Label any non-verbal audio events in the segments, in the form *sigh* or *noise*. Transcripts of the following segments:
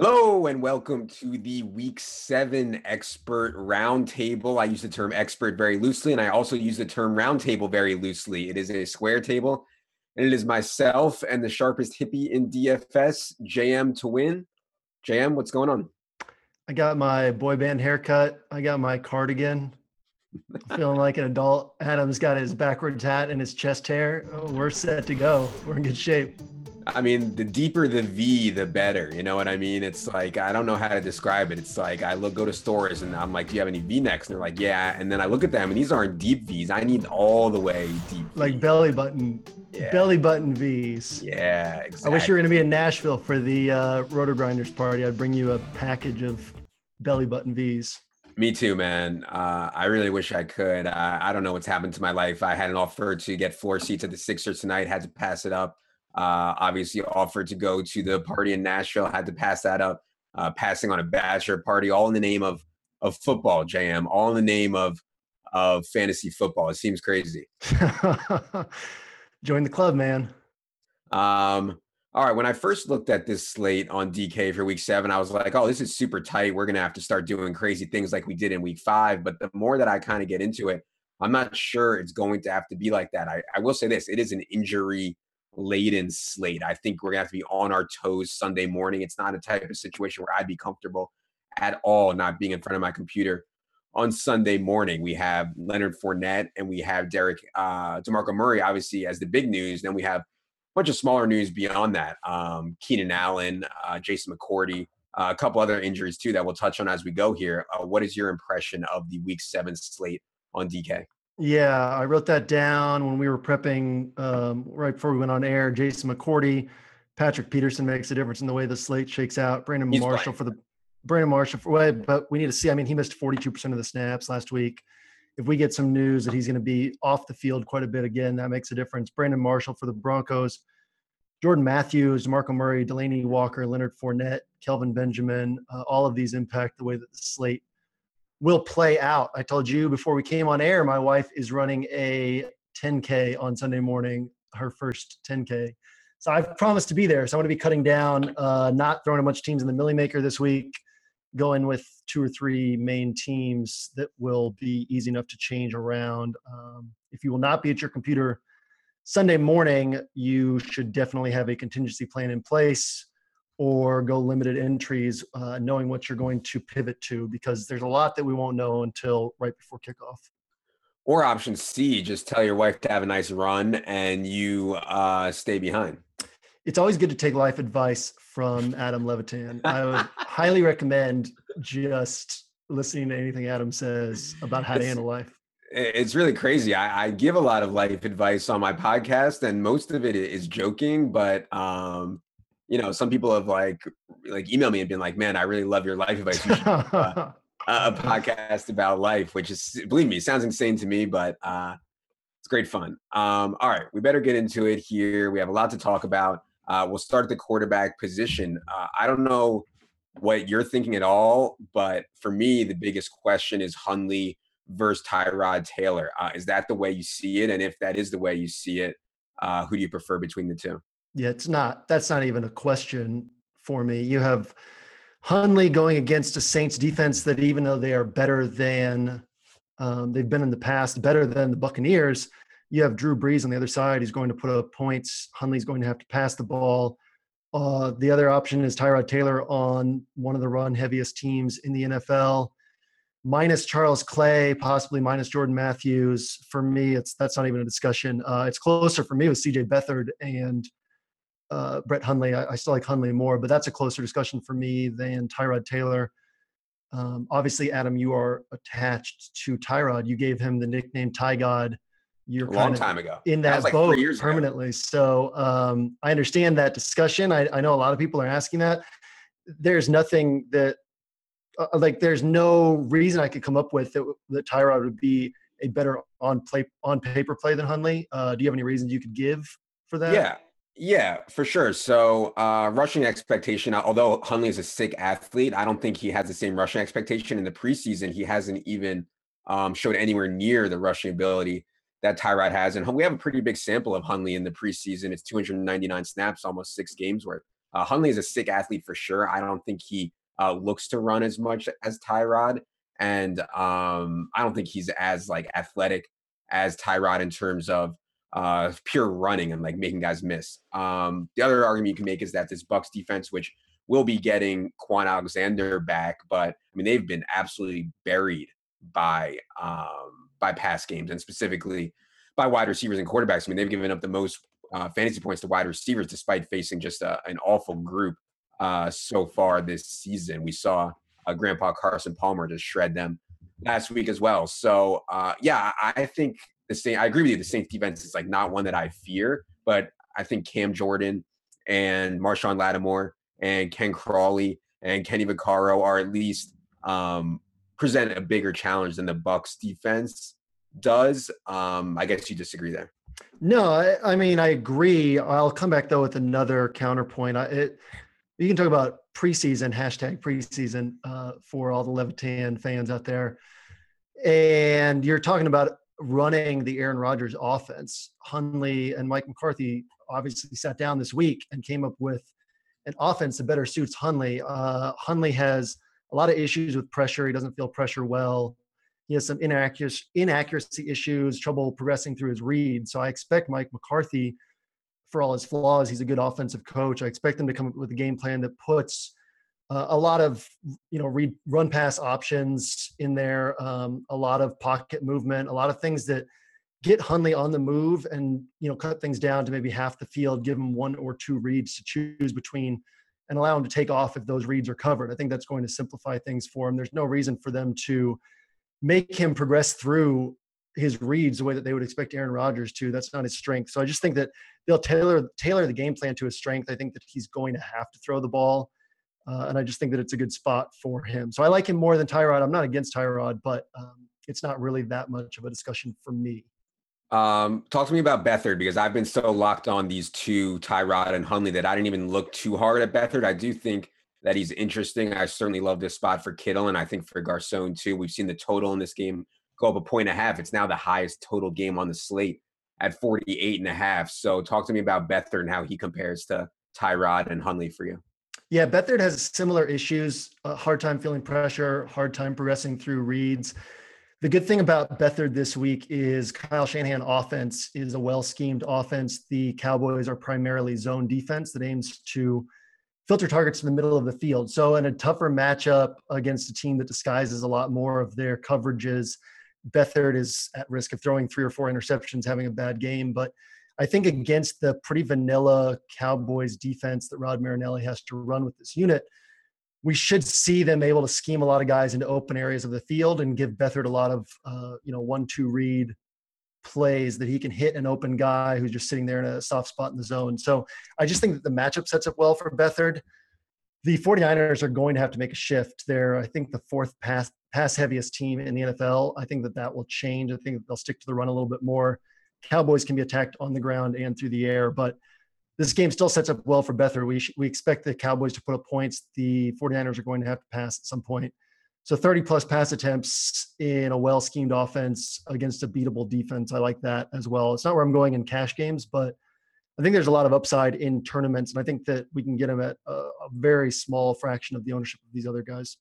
Hello and welcome to the week seven expert roundtable. I use the term expert very loosely, and I also use the term roundtable very loosely. It is a square table, and it is myself and the sharpest hippie in DFS, JMToWin. JM, what's going on? I got my boy band haircut. I got my cardigan. I'm *laughs* feeling like an adult. Adam's got his backwards hat and his chest hair. Oh, we're set to go. We're in good shape. I mean, the deeper the V, the better. You know what I mean? It's like I don't know how to describe it. It's like I look go to stores and I'm like, "Do you have any V necks?" And they're like, "Yeah." And then I look at them and these aren't deep V's. I need all the way deep. Like belly button, Yeah. belly button V's. Yeah, exactly. I wish you were going to be in Nashville for the uh, RotoGrinders party. I'd bring you a package of belly button V's. Me too, man. Uh, I really wish I could. Uh, I don't know what's happened to my life. I had an offer to get floor seats at the Sixers tonight, had to pass it up. Uh, obviously, offered to go to the party in Nashville, had to pass that up. Uh, passing on a bachelor party, all in the name of of football, JM, all in the name of of fantasy football. It seems crazy. *laughs* Join the club, man. Um, all right. When I first looked at this slate on DK for week seven, I was like, oh, this is super tight. We're going to have to start doing crazy things like we did in week five. But the more that I kind of get into it, I'm not sure it's going to have to be like that. I, I will say this it is an injury laden slate. I think we're to have to be on our toes Sunday morning. It's not a type of situation where I'd be comfortable at all not being in front of my computer on Sunday morning. We have Leonard Fournette and we have Derek uh, DeMarco Murray, obviously, as the big news. Then we have a bunch of smaller news beyond that. Um, Keenan Allen, uh, Jason McCourty, uh, a couple other injuries too that we'll touch on as we go here. Uh, what is your impression of the Week Seven slate on DK? Yeah, I wrote that down when we were prepping um, right before we went on air. Jason McCourty, Patrick Peterson makes a difference in the way the slate shakes out. Brandon He's Marshall playing. for the Brandon Marshall for well, but we need to see. I mean, he missed 42% of the snaps last week. If we get some news that he's going to be off the field quite a bit again, that makes a difference. Brandon Marshall for the Broncos, Jordan Matthews, Marco Murray, Delanie Walker, Leonard Fournette, Kelvin Benjamin, uh, all of these impact the way that the slate will play out. I told you before we came on air, my wife is running a 10K on Sunday morning, her first 10K. So I've promised to be there. So I'm going to be cutting down, uh, not throwing a bunch of teams in the Milly Maker this week, going with two or three main teams that will be easy enough to change around. Um, if you will not be at your computer Sunday morning, you should definitely have a contingency plan in place. Or go limited entries, uh, knowing what you're going to pivot to, because there's a lot that we won't know until right before kickoff. Or option C, just tell your wife to have a nice run and you uh, stay behind. It's always good to take life advice from Adam Levitan. I would highly recommend just listening to anything Adam says about how to handle life. It's really crazy. I, I, give a lot of life advice on my podcast, and most of it is joking. But um, you know, some people have like like emailed me and been like, "Man, I really love your life advice." You should, uh, *laughs* a podcast about life, which is believe me, sounds insane to me, but uh, it's great fun. Um, all right, we better get into it here. We have a lot to talk about. Uh, we'll start at the quarterback position. Uh, I don't know what you're thinking at all, but for me, the biggest question is Hundley versus Tyrod Taylor. Uh, is that the way you see it? And if that is the way you see it, uh, who do you prefer between the two? Yeah, it's not. That's not even a question for me. You have Hundley going against a Saints defense that, even though they are better than um, they've been in the past, better than the Buccaneers, you have Drew Brees on the other side. He's going to put up points. Hundley's going to have to pass the ball. Uh, the other option is Tyrod Taylor on one of the run heaviest teams in the NFL, minus Charles Clay, possibly minus Jordan Matthews. For me, it's that's not even a discussion. Uh, it's closer for me with C.J. Beathard and uh, Brett Hundley. I, I, still like Hundley more, but that's a closer discussion for me than Tyrod Taylor. Um, obviously, Adam, you are attached to Tyrod. You gave him the nickname Ty God. You're a long time ago in that, that like boat permanently. Ago. So um, I understand that discussion. I, I, know a lot of people are asking that. There's nothing that, uh, like, there's no reason I could come up with that, that Tyrod would be a better on play on paper play than Hundley. Uh, do you have any reasons you could give for that? Yeah, yeah, for sure. So, uh, rushing expectation, although Hundley is a sick athlete, I don't think he has the same rushing expectation in the preseason. He hasn't even um, showed anywhere near the rushing ability that Tyrod has. And we have a pretty big sample of Hundley in the preseason. It's 299 snaps, almost six games worth. Uh, Hundley is a sick athlete for sure. I don't think he uh, looks to run as much as Tyrod. And um, I don't think he's as like athletic as Tyrod in terms of uh, pure running and like making guys miss. Um, the other argument you can make is that this Bucks defense, which will be getting Kwon Alexander back, but I mean they've been absolutely buried by um, by pass games and specifically by wide receivers and quarterbacks. I mean they've given up the most uh, fantasy points to wide receivers despite facing just a, an awful group uh, so far this season. We saw uh, Grandpa Carson Palmer just shred them last week as well. So uh, yeah, I think the Saint. I agree with you. The Saints defense is like not one that I fear, but I think Cam Jordan and Marshon Lattimore and Ken Crawley and Kenny Vaccaro are at least um, present a bigger challenge than the Bucks defense does. Um, I guess you disagree there. No, I, I, mean I agree. I'll come back though with another counterpoint. I, it, you can talk about preseason hashtag preseason uh, for all the Levitan fans out there, and you're talking about running the Aaron Rodgers offense. Hundley and Mike McCarthy obviously sat down this week and came up with an offense that better suits Hundley. Uh, Hundley has a lot of issues with pressure. He doesn't feel pressure well. He has some inaccuracy, inaccuracy issues, trouble progressing through his read. So I expect Mike McCarthy, for all his flaws, he's a good offensive coach. I expect him to come up with a game plan that puts uh, a lot of you know read, run pass options in there, um, a lot of pocket movement, a lot of things that get Hundley on the move and you know cut things down to maybe half the field, give him one or two reads to choose between, and allow him to take off if those reads are covered. I think that's going to simplify things for him. There's no reason for them to make him progress through his reads the way that they would expect Aaron Rodgers to. That's not his strength. So I just think that they'll tailor tailor the game plan to his strength. I think that he's going to have to throw the ball. Uh, and I just think that it's a good spot for him. So I like him more than Tyrod. I'm not against Tyrod, but um, it's not really that much of a discussion for me. Um, talk to me about Beathard because I've been so locked on these two, Tyrod and Hundley, that I didn't even look too hard at Beathard. I do think that he's interesting. I certainly love this spot for Kittle, and I think for Garcon too. We've seen the total in this game go up a point and a half. It's now the highest total game on the slate at 48 and a half. So talk to me about Beathard and how he compares to Tyrod and Hundley for you. Yeah, Beathard has similar issues, a hard time feeling pressure, hard time progressing through reads. The good thing about Beathard this week is Kyle Shanahan offense is a well schemed offense. The Cowboys are primarily zone defense that aims to filter targets in the middle of the field. So in a tougher matchup against a team that disguises a lot more of their coverages, Beathard is at risk of throwing three or four interceptions, having a bad game. But I think against the pretty vanilla Cowboys defense that Rod Marinelli has to run with this unit, we should see them able to scheme a lot of guys into open areas of the field and give Beathard a lot of uh, you know one-two read plays that he can hit an open guy who's just sitting there in a soft spot in the zone. So I just think that the matchup sets up well for Beathard. The 49ers are going to have to make a shift. They're, I think, the fourth pass pass heaviest team in the NFL. I think that that will change. I think they'll stick to the run a little bit more. Cowboys can be attacked on the ground and through the air, but this game still sets up well for Beathard. We, sh- we expect the Cowboys to put up points. The 49ers are going to have to pass at some point. So 30 plus pass attempts in a well schemed offense against a beatable defense. I like that as well. It's not where I'm going in cash games, but I think there's a lot of upside in tournaments. And I think that we can get them at a, a very small fraction of the ownership of these other guys.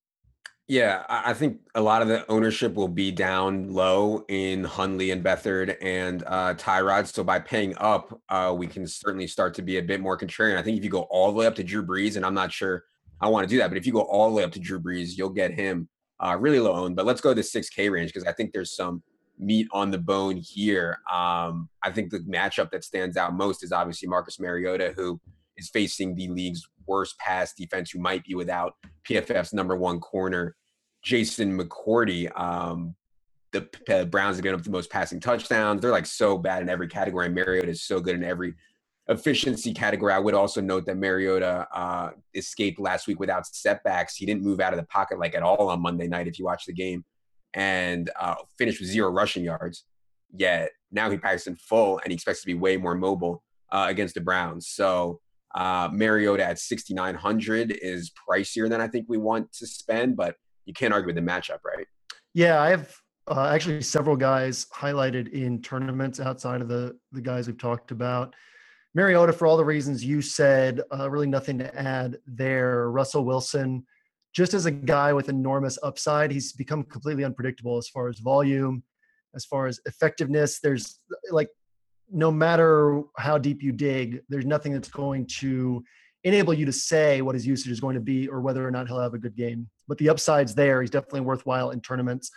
Yeah, I think a lot of the ownership will be down low in Hundley and Beathard and uh, Tyrod. So by paying up, uh, we can certainly start to be a bit more contrarian. I think if you go all the way up to Drew Brees, and I'm not sure I want to do that, but if you go all the way up to Drew Brees, you'll get him uh, really low owned. But let's go to the 6K range because I think there's some meat on the bone here. Um, I think the matchup that stands out most is obviously Marcus Mariota, who is facing the league's worst pass defense, who might be without PFF's number one corner, Jason McCourty. Um, the uh, Browns have given up the most passing touchdowns. They're like so bad in every category. Mariota is so good in every efficiency category. I would also note that Mariota uh, escaped last week without setbacks. He didn't move out of the pocket like at all on Monday night. If you watch the game, and uh, finished with zero rushing yards. Yet now he practiced in full, and he expects to be way more mobile uh, against the Browns. So uh, Mariota at 6,900 is pricier than I think we want to spend, but you can't argue with the matchup, right? Yeah, I have uh, actually several guys highlighted in tournaments outside of the the guys we've talked about. Mariota, for all the reasons you said, uh, really nothing to add there. Russell Wilson, just as a guy with enormous upside, he's become completely unpredictable as far as volume, as far as effectiveness. There's like, no matter how deep you dig, there's nothing that's going to enable you to say what his usage is going to be or whether or not he'll have a good game. But the upside's there. He's definitely worthwhile in tournaments.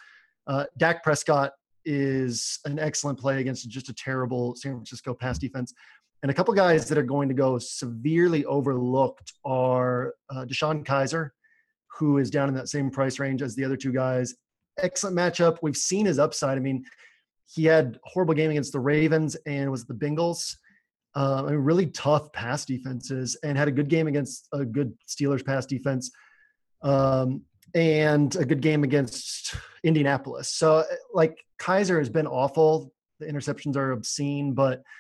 Uh, Dak Prescott is an excellent play against just a terrible San Francisco pass defense. And a couple guys that are going to go severely overlooked are uh, DeShone Kizer, who is down in that same price range as the other two guys. Excellent matchup. We've seen his upside. I mean, he had horrible game against the Ravens and was the Bengals. Uh, I mean, really tough pass defenses and had a good game against a good Steelers pass defense um, and a good game against Indianapolis. So, like, Kizer has been awful. The interceptions are obscene, but –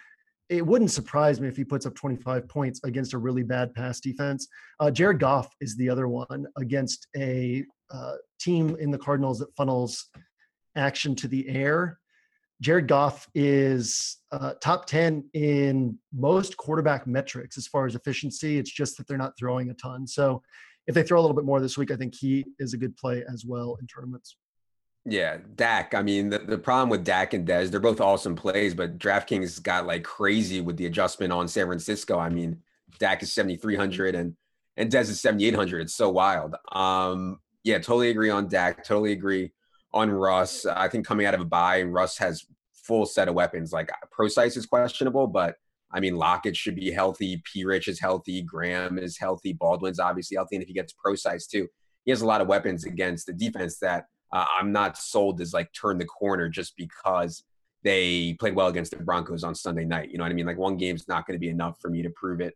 it wouldn't surprise me if he puts up 25 points against a really bad pass defense. Uh, Jared Goff is the other one against a uh, team in the Cardinals that funnels action to the air. Jared Goff is uh, top 10 in most quarterback metrics as far as efficiency. It's just that they're not throwing a ton. So if they throw a little bit more this week, I think he is a good play as well in tournaments. Yeah, Dak. I mean, the, the problem with Dak and Dez, they're both awesome plays, but DraftKings got like crazy with the adjustment on San Francisco. I mean, Dak is 7,300 and and Dez is 7,800. It's so wild. Um, yeah, totally agree on Dak. Totally agree on Russ. I think coming out of a bye, Russ has full set of weapons. Like Prosise is questionable, but I mean, Lockett should be healthy. P. Rich is healthy. Graham is healthy. Baldwin's obviously healthy. And if he gets Prosise too, he has a lot of weapons against the defense that uh, I'm not sold as like turn the corner just because they played well against the Broncos on Sunday night. You know what I mean? Like one game's not going to be enough for me to prove it.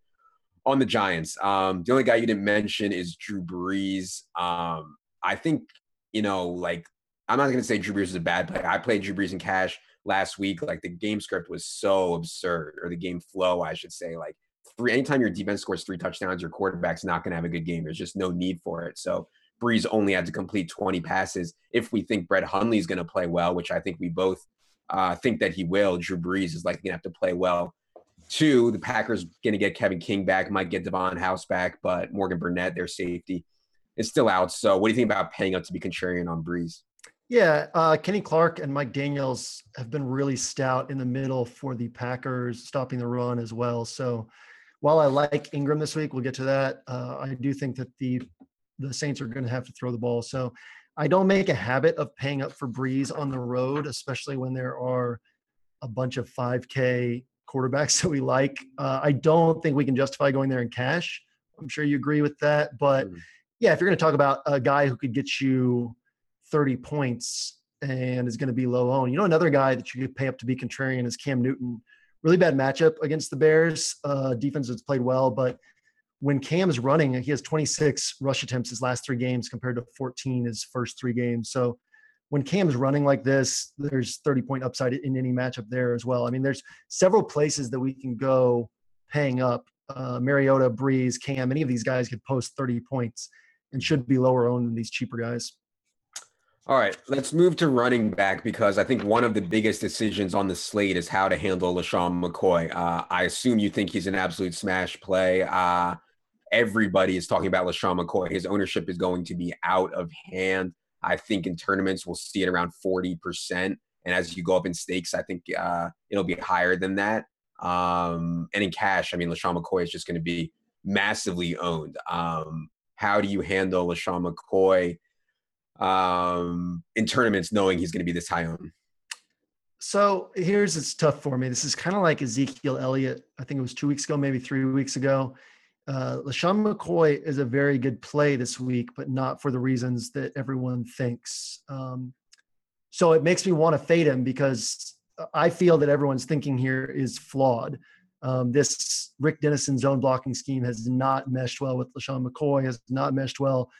On the Giants, um, the only guy you didn't mention is Drew Brees. Um, I think you know, like I'm not going to say Drew Brees is a bad player. I played Drew Brees in cash last week. Like the game script was so absurd, or the game flow, I should say. Like three, anytime your defense scores three touchdowns, your quarterback's not going to have a good game. There's just no need for it. So Brees only had to complete 20 passes. If we think Brett Hundley is going to play well, which I think we both uh, think that he will, Drew Brees is likely going to have to play well. Two, the Packers going to get Kevin King back, might get Davon House back, but Morgan Burnett, their safety, is still out. So, what do you think about paying up to be contrarian on Brees? Yeah, uh, Kenny Clark and Mike Daniels have been really stout in the middle for the Packers, stopping the run as well. So, while I like Ingram this week, we'll get to that. Uh, I do think that the the Saints are going to have to throw the ball. So I don't make a habit of paying up for Brees on the road, especially when there are a bunch of 5K quarterbacks *laughs* that we like. Uh, I don't think we can justify going there in cash. I'm sure you agree with that. But mm. yeah, if you're going to talk about a guy who could get you 30 points and is going to be low owned, you know, another guy that you could pay up to be contrarian is Cam Newton. Really bad matchup against the Bears. Uh, defense has played well, but when Cam is running, he has 26 rush attempts his last three games compared to 14 his first three games. So when Cam's running like this, there's 30 point upside in any matchup there as well. I mean, there's several places that we can go paying up. Uh, Mariota, Brees, Cam, any of these guys could post 30 points and should be lower owned than these cheaper guys. All right, let's move to running back because I think one of the biggest decisions on the slate is how to handle LeSean McCoy. Uh, I assume you think he's an absolute smash play. Uh, everybody is talking about LeSean McCoy. His ownership is going to be out of hand. I think in tournaments we'll see it around 40%. And as you go up in stakes, I think uh, it'll be higher than that. Um, and in cash, I mean, LeSean McCoy is just going to be massively owned. Um, how do you handle LeSean McCoy um, in tournaments knowing he's going to be this high owned? So here's it's tough for me. This is kind of like Ezekiel Elliott. I think it was two weeks ago, maybe three weeks ago uh, LeSean McCoy is a very good play this week, but not for the reasons that everyone thinks. Um, so it makes me want to fade him because I feel that everyone's thinking here is flawed. Um, this Rick Dennison zone blocking scheme has not meshed well with LeSean McCoy, has not meshed well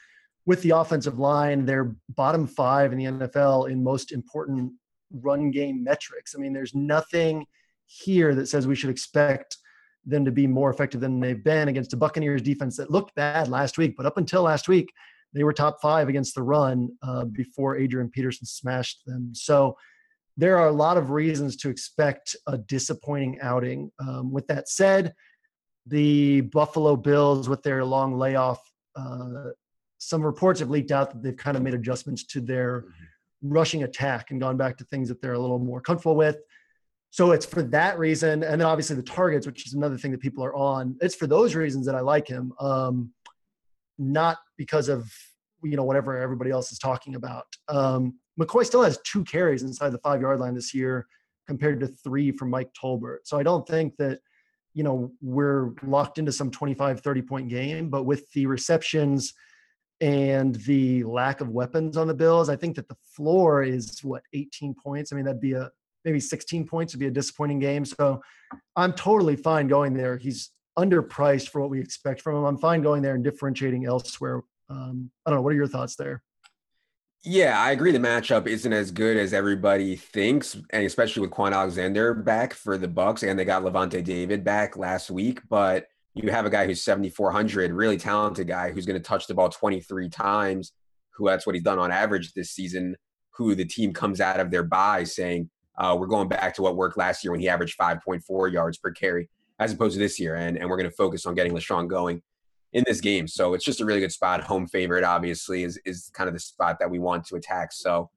with the offensive line. They're bottom five in the NFL in most important run game metrics. I mean, there's nothing here that says we should expect them to be more effective than they've been against a Buccaneers defense that looked bad last week. But up until last week, they were top five against the run uh, before Adrian Peterson smashed them. So there are a lot of reasons to expect a disappointing outing. Um, with that said, the Buffalo Bills, with their long layoff, uh, some reports have leaked out that they've kind of made adjustments to their mm-hmm. rushing attack and gone back to things that they're a little more comfortable with. So it's for that reason, and then obviously the targets, which is another thing that people are on. It's for those reasons that I like him, um, not because of you know whatever everybody else is talking about. Um, McCoy still has two carries inside the five yard line this year, compared to three from Mike Tolbert. So I don't think that you know we're locked into some 25 30 point game but with the receptions and the lack of weapons on the bills i think that the floor is what 18 points i mean that'd be a maybe 16 points would be a disappointing game. So I'm totally fine going there. He's underpriced for what we expect from him. I'm fine going there and differentiating elsewhere. Um, I don't know. What are your thoughts there? Yeah, I agree. The matchup isn't as good as everybody thinks, and especially with Kwon Alexander back for the Bucks, and they got Lavonte David back last week. But you have a guy who's 7,400, really talented guy who's going to touch the ball 23 times. Who that's what he's done on average this season. Who the team comes out of their bye saying, uh, we're going back to what worked last year when he averaged 5.4 yards per carry, as opposed to this year. And, and we're going to focus on getting LeSean going in this game. So it's just a really good spot. Home favorite, obviously, is is kind of the spot that we want to attack. So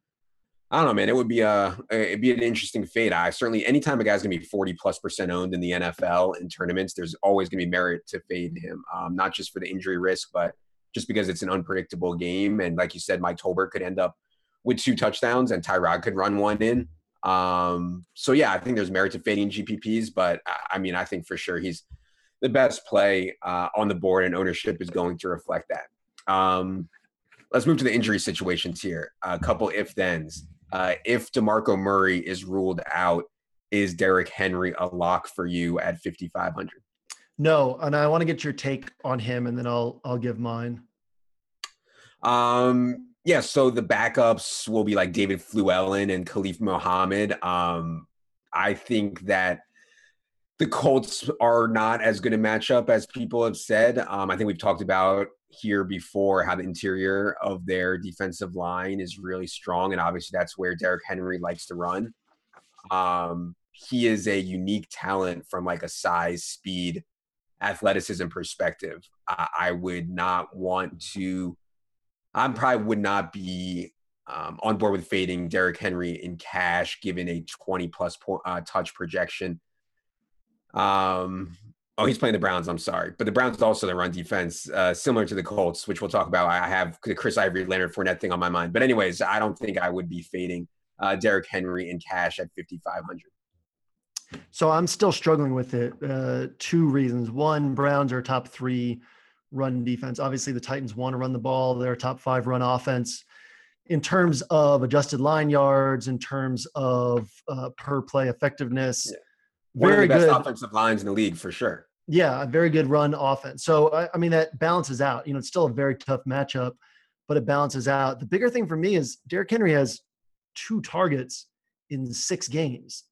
I don't know, man. It would be a it'd be an interesting fade. I certainly anytime a guy's gonna be 40 plus percent owned in the NFL in tournaments, there's always gonna be merit to fade him. Um, not just for the injury risk, but just because it's an unpredictable game. And like you said, Mike Tolbert could end up with two touchdowns and Tyrod could run one in. Um, so yeah, I think there's merit to fading GPPs, but I mean, I think for sure he's the best play uh, on the board, and ownership is going to reflect that. Um, let's move to the injury situations here. A couple if thens. Uh, if DeMarco Murray is ruled out, is Derrick Henry a lock for you at 5,500? No, and I want to get your take on him, and then I'll I'll give mine. Um, yeah, so the backups will be like David Fluellen and Khalif Mohammed. Um, I think that the Colts are not as good a matchup as people have said. Um, I think we've talked about here before how the interior of their defensive line is really strong, and obviously that's where Derrick Henry likes to run. Um, he is a unique talent from like a size, speed, athleticism perspective. I, I would not want to I probably would not be um, on board with fading Derrick Henry in cash, given a 20 plus po- uh, touch projection. Um, Oh, he's playing the Browns. I'm sorry, but the Browns also the run defense, uh, similar to the Colts, which we'll talk about. I have the Chris Ivory, Leonard Fournette thing on my mind. But anyways, I don't think I would be fading uh, Derrick Henry in cash at 5,500. So I'm still struggling with it. Uh, two reasons. One, Browns are top three run defense. Obviously, the Titans want to run the ball. They're a top five run offense. In terms of adjusted line yards, in terms of uh, per play effectiveness, yeah. One very of the best good offensive lines in the league for sure. Yeah, a very good run offense. So I, I mean that balances out. You know, it's still a very tough matchup, but it balances out. The bigger thing for me is Derrick Henry has two targets in six games.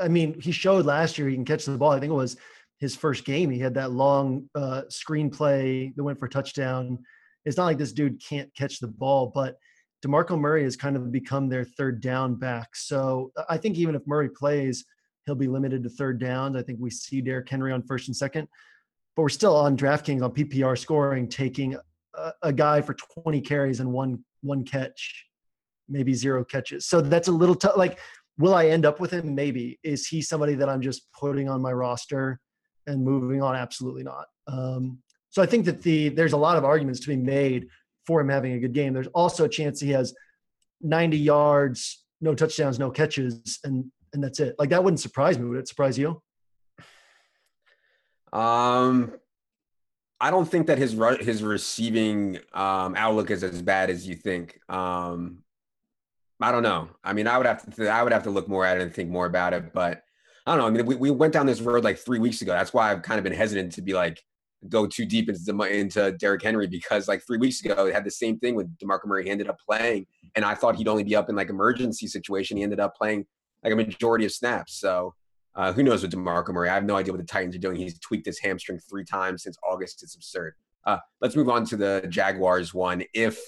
I mean, he showed last year he can catch the ball. I think it was his first game. He had that long uh, screenplay that went for a touchdown. It's not like this dude can't catch the ball, but DeMarco Murray has kind of become their third down back. So I think even if Murray plays, he'll be limited to third downs. I think we see Derrick Henry on first and second, but we're still on DraftKings on PPR scoring, taking a, a guy for 20 carries and one one catch, maybe zero catches. So that's a little tough. Like Will I end up with him? Maybe. Is he somebody that I'm just putting on my roster and moving on? Absolutely not. Um, so I think that the there's a lot of arguments to be made for him having a good game. There's also a chance he has 90 yards, no touchdowns, no catches, and and that's it. Like that wouldn't surprise me. Would it surprise you? Um, I don't think that his his receiving um, outlook is as bad as you think. Um, I don't know. I mean, I would have to I would have to look more at it and think more about it. But I don't know. I mean, we, we went down this road like three weeks ago. That's why I've kind of been hesitant to be like go too deep into into Derrick Henry because like three weeks ago they had the same thing with Demarco Murray. He ended up playing, and I thought he'd only be up in like emergency situation. He ended up playing like a majority of snaps. So uh, who knows with Demarco Murray? I have no idea what the Titans are doing. He's tweaked his hamstring three times since August. It's absurd. Uh, let's move on to the Jaguars one. If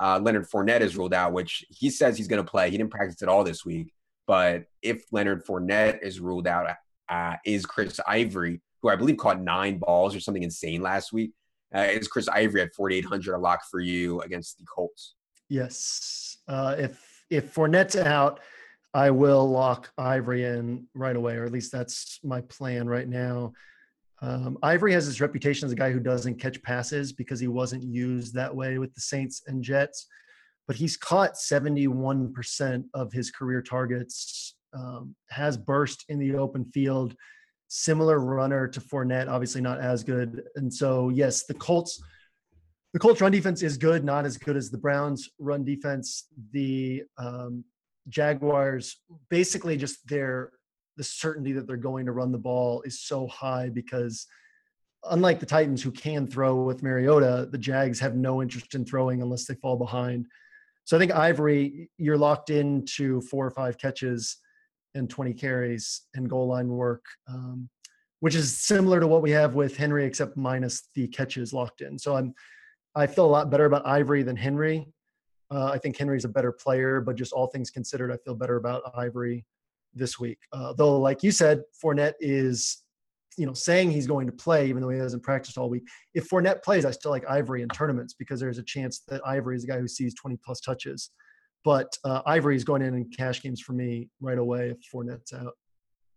uh, Leonard Fournette is ruled out, which he says he's going to play. He didn't practice at all this week. But if Leonard Fournette is ruled out, uh, is Chris Ivory, who I believe caught nine balls or something insane last week, uh, is Chris Ivory at 4,800 a lock for you against the Colts? Yes. Uh, if if Fournette's out, I will lock Ivory in right away, or at least that's my plan right now. Um, Ivory has his reputation as a guy who doesn't catch passes because he wasn't used that way with the Saints and Jets, but he's caught 71% of his career targets, um, has burst in the open field, similar runner to Fournette, obviously not as good. And so, yes, the Colts. The Colts run defense is good, not as good as the Browns run defense. The um, Jaguars basically just their the certainty that they're going to run the ball is so high because unlike the Titans who can throw with Mariota, the Jags have no interest in throwing unless they fall behind. So I think Ivory, you're locked into four or five catches and 20 carries and goal line work, um, which is similar to what we have with Henry, except minus the catches locked in. So I'm, I feel a lot better about Ivory than Henry. Uh, I think Henry's a better player, but just all things considered, I feel better about Ivory this week. Uh, though, like you said, Fournette is, you know, saying he's going to play even though he hasn't practiced all week. If Fournette plays, I still like Ivory in tournaments because there's a chance that Ivory is a guy who sees 20 plus touches. But uh, Ivory is going in in cash games for me right away if Fournette's out.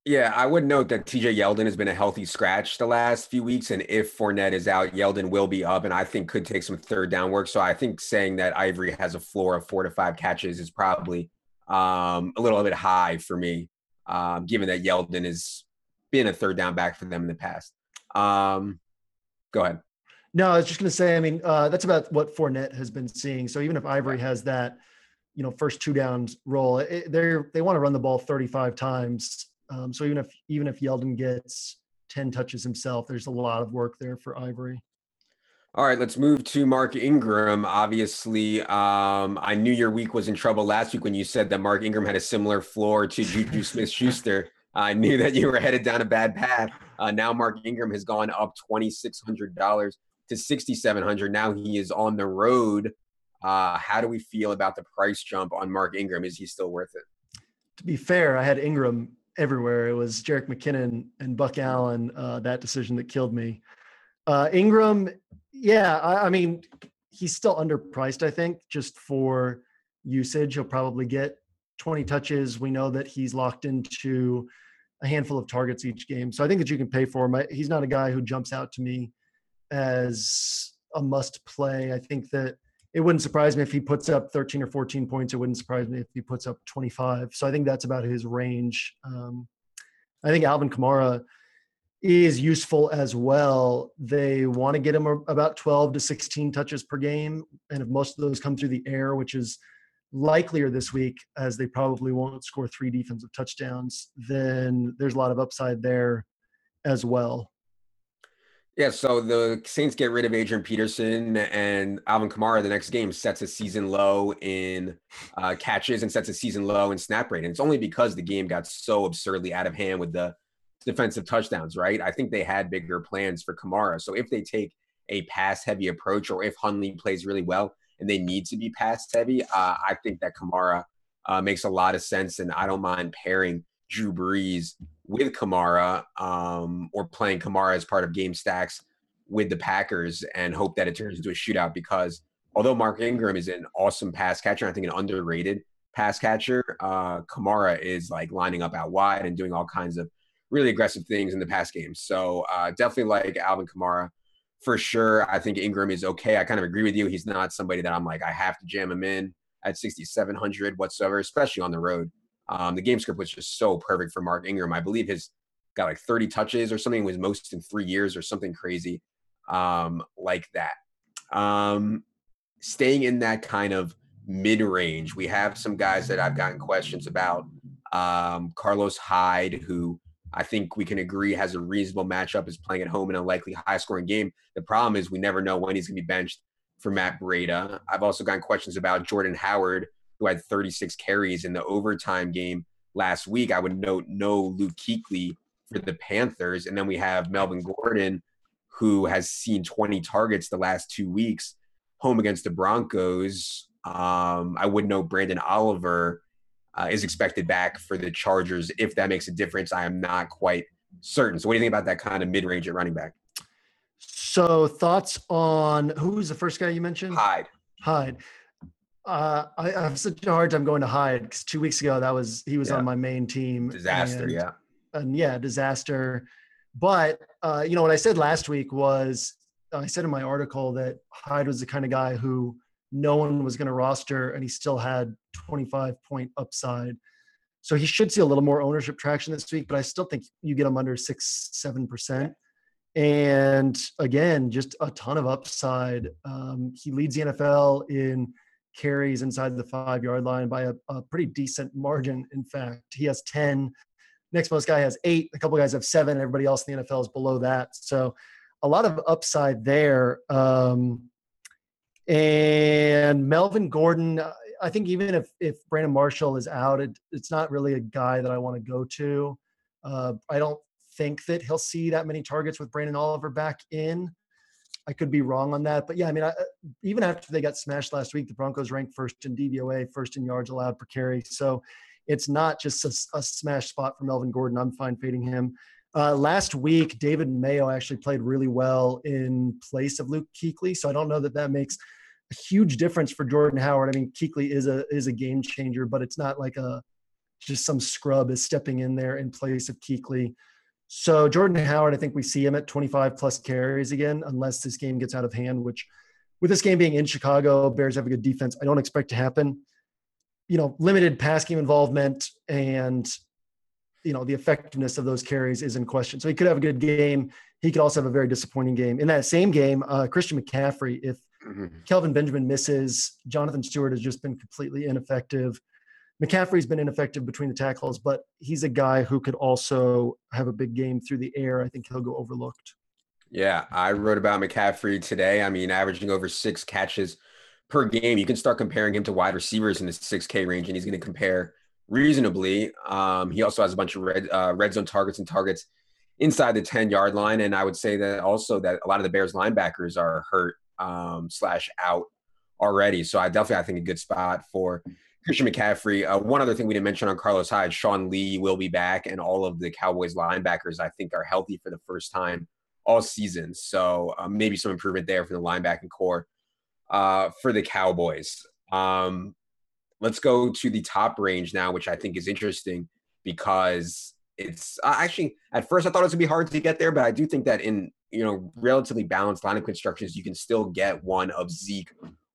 Yeah, I would note that TJ Yeldon has been a healthy scratch the last few weeks. And if Fournette is out, Yeldon will be up and I think could take some third down work. So I think saying that Ivory has a floor of four to five catches is probably um, a little bit high for me, um, given that Yeldon has been a third down back for them in the past. Um, go ahead. No, I was just going to say, I mean, uh, that's about what Fournette has been seeing. So even if Ivory has that, you know, first two downs role, they they want to run the ball 35 times. Um, so even if even if Yeldon gets 10 touches himself, there's a lot of work there for Ivory. All right, let's move to Mark Ingram. Obviously, um, I knew your week was in trouble last week when you said that Mark Ingram had a similar floor to Juju *laughs* Smith Schuster. I knew that you were headed down a bad path. Uh, now Mark Ingram has gone up twenty six hundred dollars to sixty seven hundred. Now he is on the road. Uh, how do we feel about the price jump on Mark Ingram? Is he still worth it? To be fair, I had Ingram everywhere. It was Jerick McKinnon and Buck Allen. Uh, that decision that killed me. Uh, Ingram yeah, I, I mean, he's still underpriced, I think, just for usage. He'll probably get 20 touches. We know that he's locked into a handful of targets each game. So I think that you can pay for him. I, he's not a guy who jumps out to me as a must play. I think that it wouldn't surprise me if he puts up 13 or 14 points. It wouldn't surprise me if he puts up 25. So I think that's about his range. Um, I think Alvin Kamara is useful as well. They want to get him about 12 to 16 touches per game. And if most of those come through the air, which is likelier this week, as they probably won't score three defensive touchdowns, then there's a lot of upside there as well. Yeah, so the Saints get rid of Adrian Peterson and Alvin Kamara the next game sets a season low in uh, catches and sets a season low in snap rate. And it's only because the game got so absurdly out of hand with the defensive touchdowns, right? I think they had bigger plans for Kamara. So if they take a pass heavy approach or if Hundley plays really well and they need to be pass heavy, uh, I think that Kamara uh, makes a lot of sense. And I don't mind pairing Drew Brees with Kamara um, or playing Kamara as part of game stacks with the Packers and hope that it turns into a shootout because although Mark Ingram is an awesome pass catcher, I think an underrated pass catcher, uh, Kamara is like lining up out wide and doing all kinds of really aggressive things in the pass game. So uh, definitely like Alvin Kamara for sure. I think Ingram is okay. I kind of agree with you. He's not somebody that I'm like, I have to jam him in at 6,700 whatsoever, especially on the road. Um, the game script was just so perfect for Mark Ingram. I believe his got like 30 touches or something was most in three years or something crazy um, like that. Um, staying in that kind of mid range, we have some guys that I've gotten questions about. Um, Carlos Hyde, who I think we can agree has a reasonable matchup, is playing at home in a likely high scoring game. The problem is we never know when he's going to be benched for Matt Breida. I've also gotten questions about Jordan Howard, who had 36 carries in the overtime game last week. I would note no Luke Kuechly for the Panthers. And then we have Melvin Gordon, who has seen 20 targets the last two weeks home against the Broncos. Um, I would note Branden Oliver uh, is expected back for the Chargers. If that makes a difference, I am not quite certain. So, what do you think about that kind of mid range at running back? So, thoughts on who's the first guy you mentioned? Hyde. Hyde. Uh, I, I, have such a hard time going to Hyde because two weeks ago that was he was yeah. on my main team. Disaster, and, yeah. And yeah, disaster. But uh, you know what I said last week was I said in my article that Hyde was the kind of guy who no one was going to roster, and he still had 25 point upside. So he should see a little more ownership traction this week, but I still think you get him under six, seven percent. And again, just a ton of upside. Um, he leads the NFL in carries inside the five yard line by a, a, pretty decent margin. In fact, he has 10. Next most guy has eight. A couple guys have seven. Everybody else in the NFL is below that. So a lot of upside there. Um, and Melvin Gordon, I think even if, if Brandon Marshall is out, it, it's not really a guy that I want to go to. Uh, I don't think that he'll see that many targets with Branden Oliver back in. I could be wrong on that, but yeah, I mean, I, even after they got smashed last week, the Broncos ranked first in DVOA, first in yards allowed per carry. So it's not just a, a smash spot for Melvin Gordon. I'm fine fading him. Uh, last week, David Mayo actually played really well in place of Luke Kuechly. So I don't know that that makes a huge difference for Jordan Howard. I mean, Kuechly is a is a game changer, but it's not like a just some scrub is stepping in there in place of Kuechly. So Jordan Howard, I think we see him at 25 plus carries again, unless this game gets out of hand. Which, with this game being in Chicago, Bears have a good defense. I don't expect to happen. You know, limited pass game involvement and you know the effectiveness of those carries is in question. So he could have a good game. He could also have a very disappointing game. In that same game, uh, Christian McCaffrey, if mm-hmm. Kelvin Benjamin misses, Jonathan Stewart has just been completely ineffective. McCaffrey's been ineffective between the tackles, but he's a guy who could also have a big game through the air. I think he'll go overlooked. Yeah, I wrote about McCaffrey today. I mean, averaging over six catches per game. You can start comparing him to wide receivers in the 6K range, and he's going to compare reasonably. Um, he also has a bunch of red uh, red zone targets and targets inside the 10 yard line. And I would say that also that a lot of the Bears linebackers are hurt um, slash out already. So I definitely I think a good spot for Christian McCaffrey. Uh, one other thing we didn't mention on Carlos Hyde, Sean Lee will be back, and all of the Cowboys linebackers I think are healthy for the first time all season. So uh, maybe some improvement there for the linebacking corps uh, for the Cowboys. Um, let's go to the top range now, which I think is interesting because it's uh, actually at first I thought it was gonna be hard to get there, but I do think that in you know relatively balanced lineup constructions, you can still get one of Zeke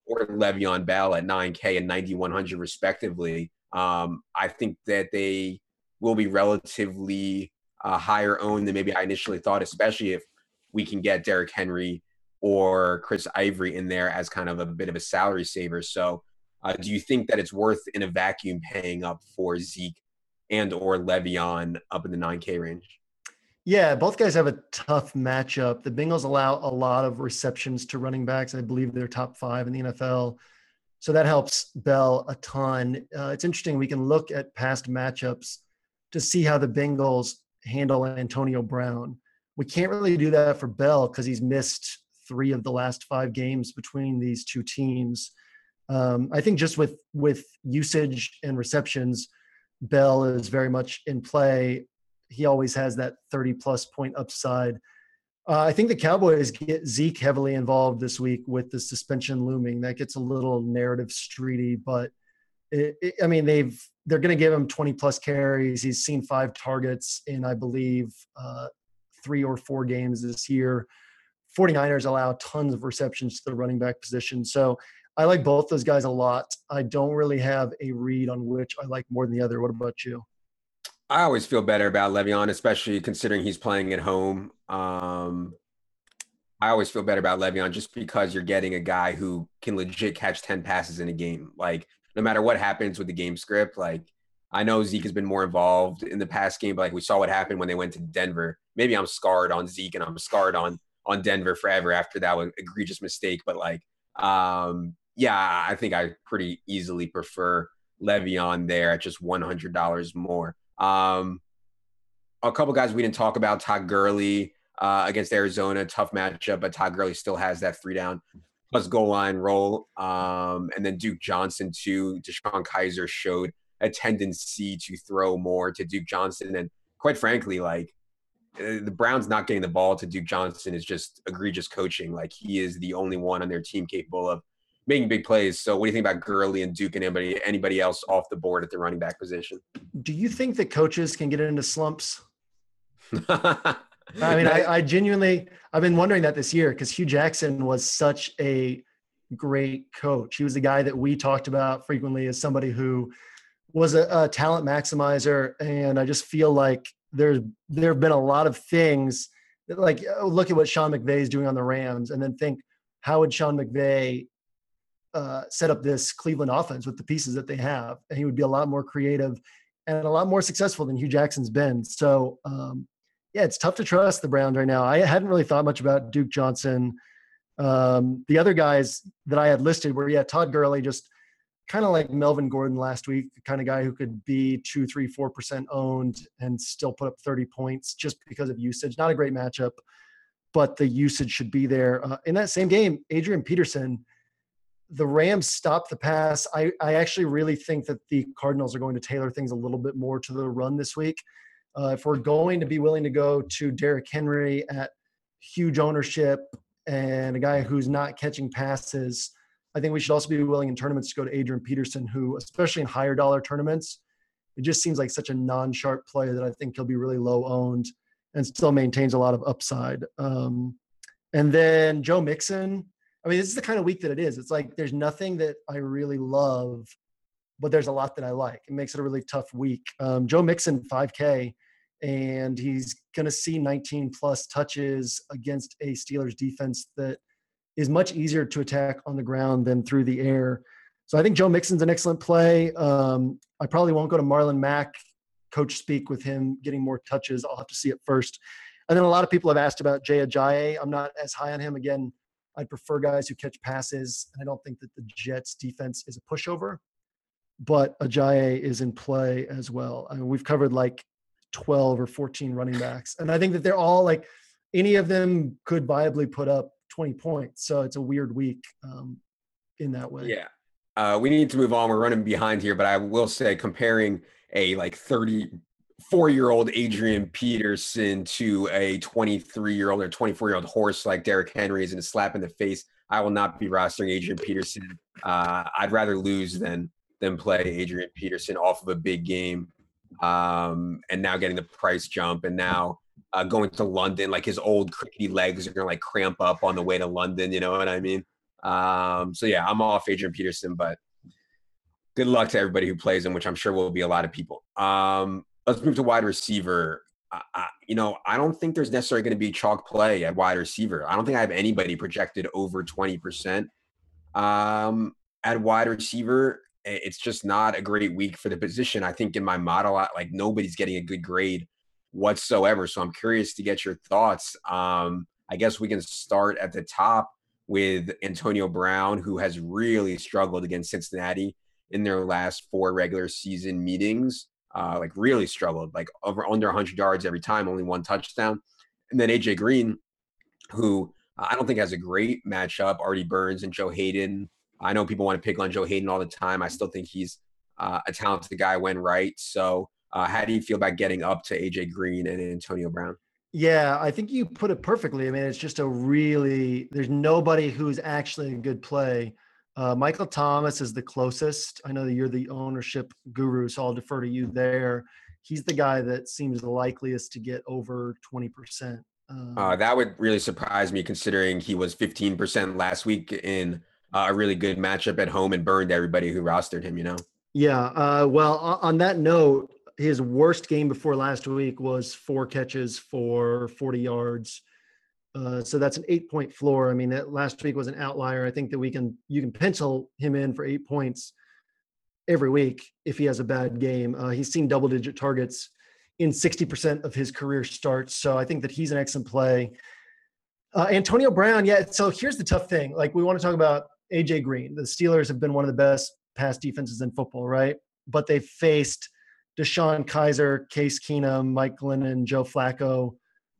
or Le'Veon Bell at 9K and 9100 respectively. Um, I think that they will be relatively uh, higher owned than maybe I initially thought, especially if we can get Derrick Henry or Chris Ivory in there as kind of a bit of a salary saver. So, uh, do you think that it's worth in a vacuum paying up for Zeke and or Le'Veon up in the 9K range? Yeah, both guys have a tough matchup. The Bengals allow a lot of receptions to running backs. I believe they're top five in the NFL. So that helps Bell a ton. Uh, it's interesting. We can look at past matchups to see how the Bengals handle Antonio Brown. We can't really do that for Bell because he's missed three of the last five games between these two teams. Um, I think just with with usage and receptions, Bell is very much in play. He always has that 30 plus point upside. Uh, I think the Cowboys get Zeke heavily involved this week with the suspension looming. That gets a little narrative streety, but it, it, I mean they've they're going to give him 20 plus carries. He's seen five targets in I believe uh, three or four games this year. 49ers allow tons of receptions to the running back position. So I like both those guys a lot. I don't really have a read on which I like more than the other. What about you? I always feel better about Le'Veon, especially considering he's playing at home. Um, I always feel better about Le'Veon just because you're getting a guy who can legit catch 10 passes in a game. Like, no matter what happens with the game script, like, I know Zeke has been more involved in the past game, but like we saw what happened when they went to Denver. Maybe I'm scarred on Zeke and I'm scarred on on Denver forever after that was egregious mistake. But like, um, yeah, I think I pretty easily prefer Le'Veon there at just one hundred dollars more. Um, a couple guys we didn't talk about: Todd Gurley uh, against Arizona, tough matchup, but Todd Gurley still has that three down plus goal line role. Um, and then Duke Johnson too. DeShone Kizer showed a tendency to throw more to Duke Johnson, and quite frankly, like uh, the Browns not getting the ball to Duke Johnson is just egregious coaching. Like he is the only one on their team capable of making big plays. So what do you think about Gurley and Duke and anybody anybody else off the board at the running back position? Do you think that coaches can get into slumps? *laughs* I mean, I, I, genuinely I've been wondering that this year because Hue Jackson was such a great coach. He was the guy that we talked about frequently as somebody who was a, a talent maximizer, and I just feel like there's there have been a lot of things that, like oh, look at what Sean McVay is doing on the Rams, and then think how would Sean McVay uh, set up this Cleveland offense with the pieces that they have, and he would be a lot more creative and a lot more successful than Hue Jackson's been. So, um, yeah, it's tough to trust the Browns right now. I hadn't really thought much about Duke Johnson. Um, the other guys that I had listed were yeah, Todd Gurley just kind of like Melvin Gordon last week, the kind of guy who could be two, three, four percent owned and still put up 30 points just because of usage. Not a great matchup, but the usage should be there. Uh, in that same game, Adrian Peterson, the Rams stopped the pass. I, I actually really think that the Cardinals are going to tailor things a little bit more to the run this week. Uh, if we're going to be willing to go to Derrick Henry at huge ownership and a guy who's not catching passes, I think we should also be willing in tournaments to go to Adrian Peterson, who, especially in higher dollar tournaments, it just seems like such a non-sharp play that I think he'll be really low owned and still maintains a lot of upside. Um, and then Joe Mixon. I mean, this is the kind of week that it is. It's like there's nothing that I really love, but there's a lot that I like. It makes it a really tough week. Um, Joe Mixon, 5K, and he's going to see 19 plus touches against a Steelers defense that is much easier to attack on the ground than through the air. So I think Joe Mixon's an excellent play. Um, I probably won't go to Marlon Mack. Coach speak with him getting more touches. I'll have to see it first. And then a lot of people have asked about Jay Ajayi. I'm not as high on him. Again, I prefer guys who catch passes. And I don't think that the Jets defense is a pushover, but Ajayi is in play as well. I mean, we've covered like 12 or 14 running backs. And I think that they're all like, any of them could viably put up 20 points. So it's a weird week um, in that way. Yeah. Uh, we need to move on. We're running behind here, but I will say comparing a like 34 year old Adrian Peterson to a 23 year old or 24 year old horse like Derrick Henry is a slap in the face. I will not be rostering Adrian Peterson. Uh, I'd rather lose than than play Adrian Peterson off of a big game. um, and now getting the price jump, and now uh, going to London, like his old crickety legs are gonna like cramp up on the way to London. You know what I mean? Um, so yeah, I'm off Adrian Peterson, but good luck to everybody who plays him, which I'm sure will be a lot of people. Um, let's move to wide receiver. I, you know, I don't think there's necessarily going to be chalk play at wide receiver. I don't think I have anybody projected over 20% um, at wide receiver. It's just not a great week for the position. I think in my model, like nobody's getting a good grade whatsoever. So I'm curious to get your thoughts. Um, I guess we can start at the top with Antonio Brown, who has really struggled against Cincinnati in their last four regular season meetings uh, like really struggled, like over under 100 yards every time, only one touchdown. And then AJ Green, who I don't think has a great matchup. Artie Burns and Joe Haden. I know people want to pick on Joe Haden all the time. I still think he's uh, a talented guy when right. So, uh, how do you feel about getting up to AJ Green and Antonio Brown? Yeah, I think you put it perfectly. I mean, it's just a really there's nobody who's actually a good play uh, Michael Thomas is the closest. I know that you're the ownership guru, so I'll defer to you there. He's the guy that seems the likeliest to get over 20%. Um, uh, that would really surprise me considering he was 15% last week in uh, a really good matchup at home and burned everybody who rostered him, you know? Yeah. Uh, well, on that note, his worst game before last week was four catches for 40 yards. Uh, so that's an eight point floor. I mean, that last week was an outlier. I think that we can you can pencil him in for eight points every week if he has a bad game. Uh, he's seen double digit targets in 60% of his career starts. So I think that he's an excellent play. Uh, Antonio Brown, yeah. So here's the tough thing. Like we want to talk about AJ Green. The Steelers have been one of the best pass defenses in football, right? But they've faced DeShone Kizer, Case Keenum, Mike Glennon, Joe Flacco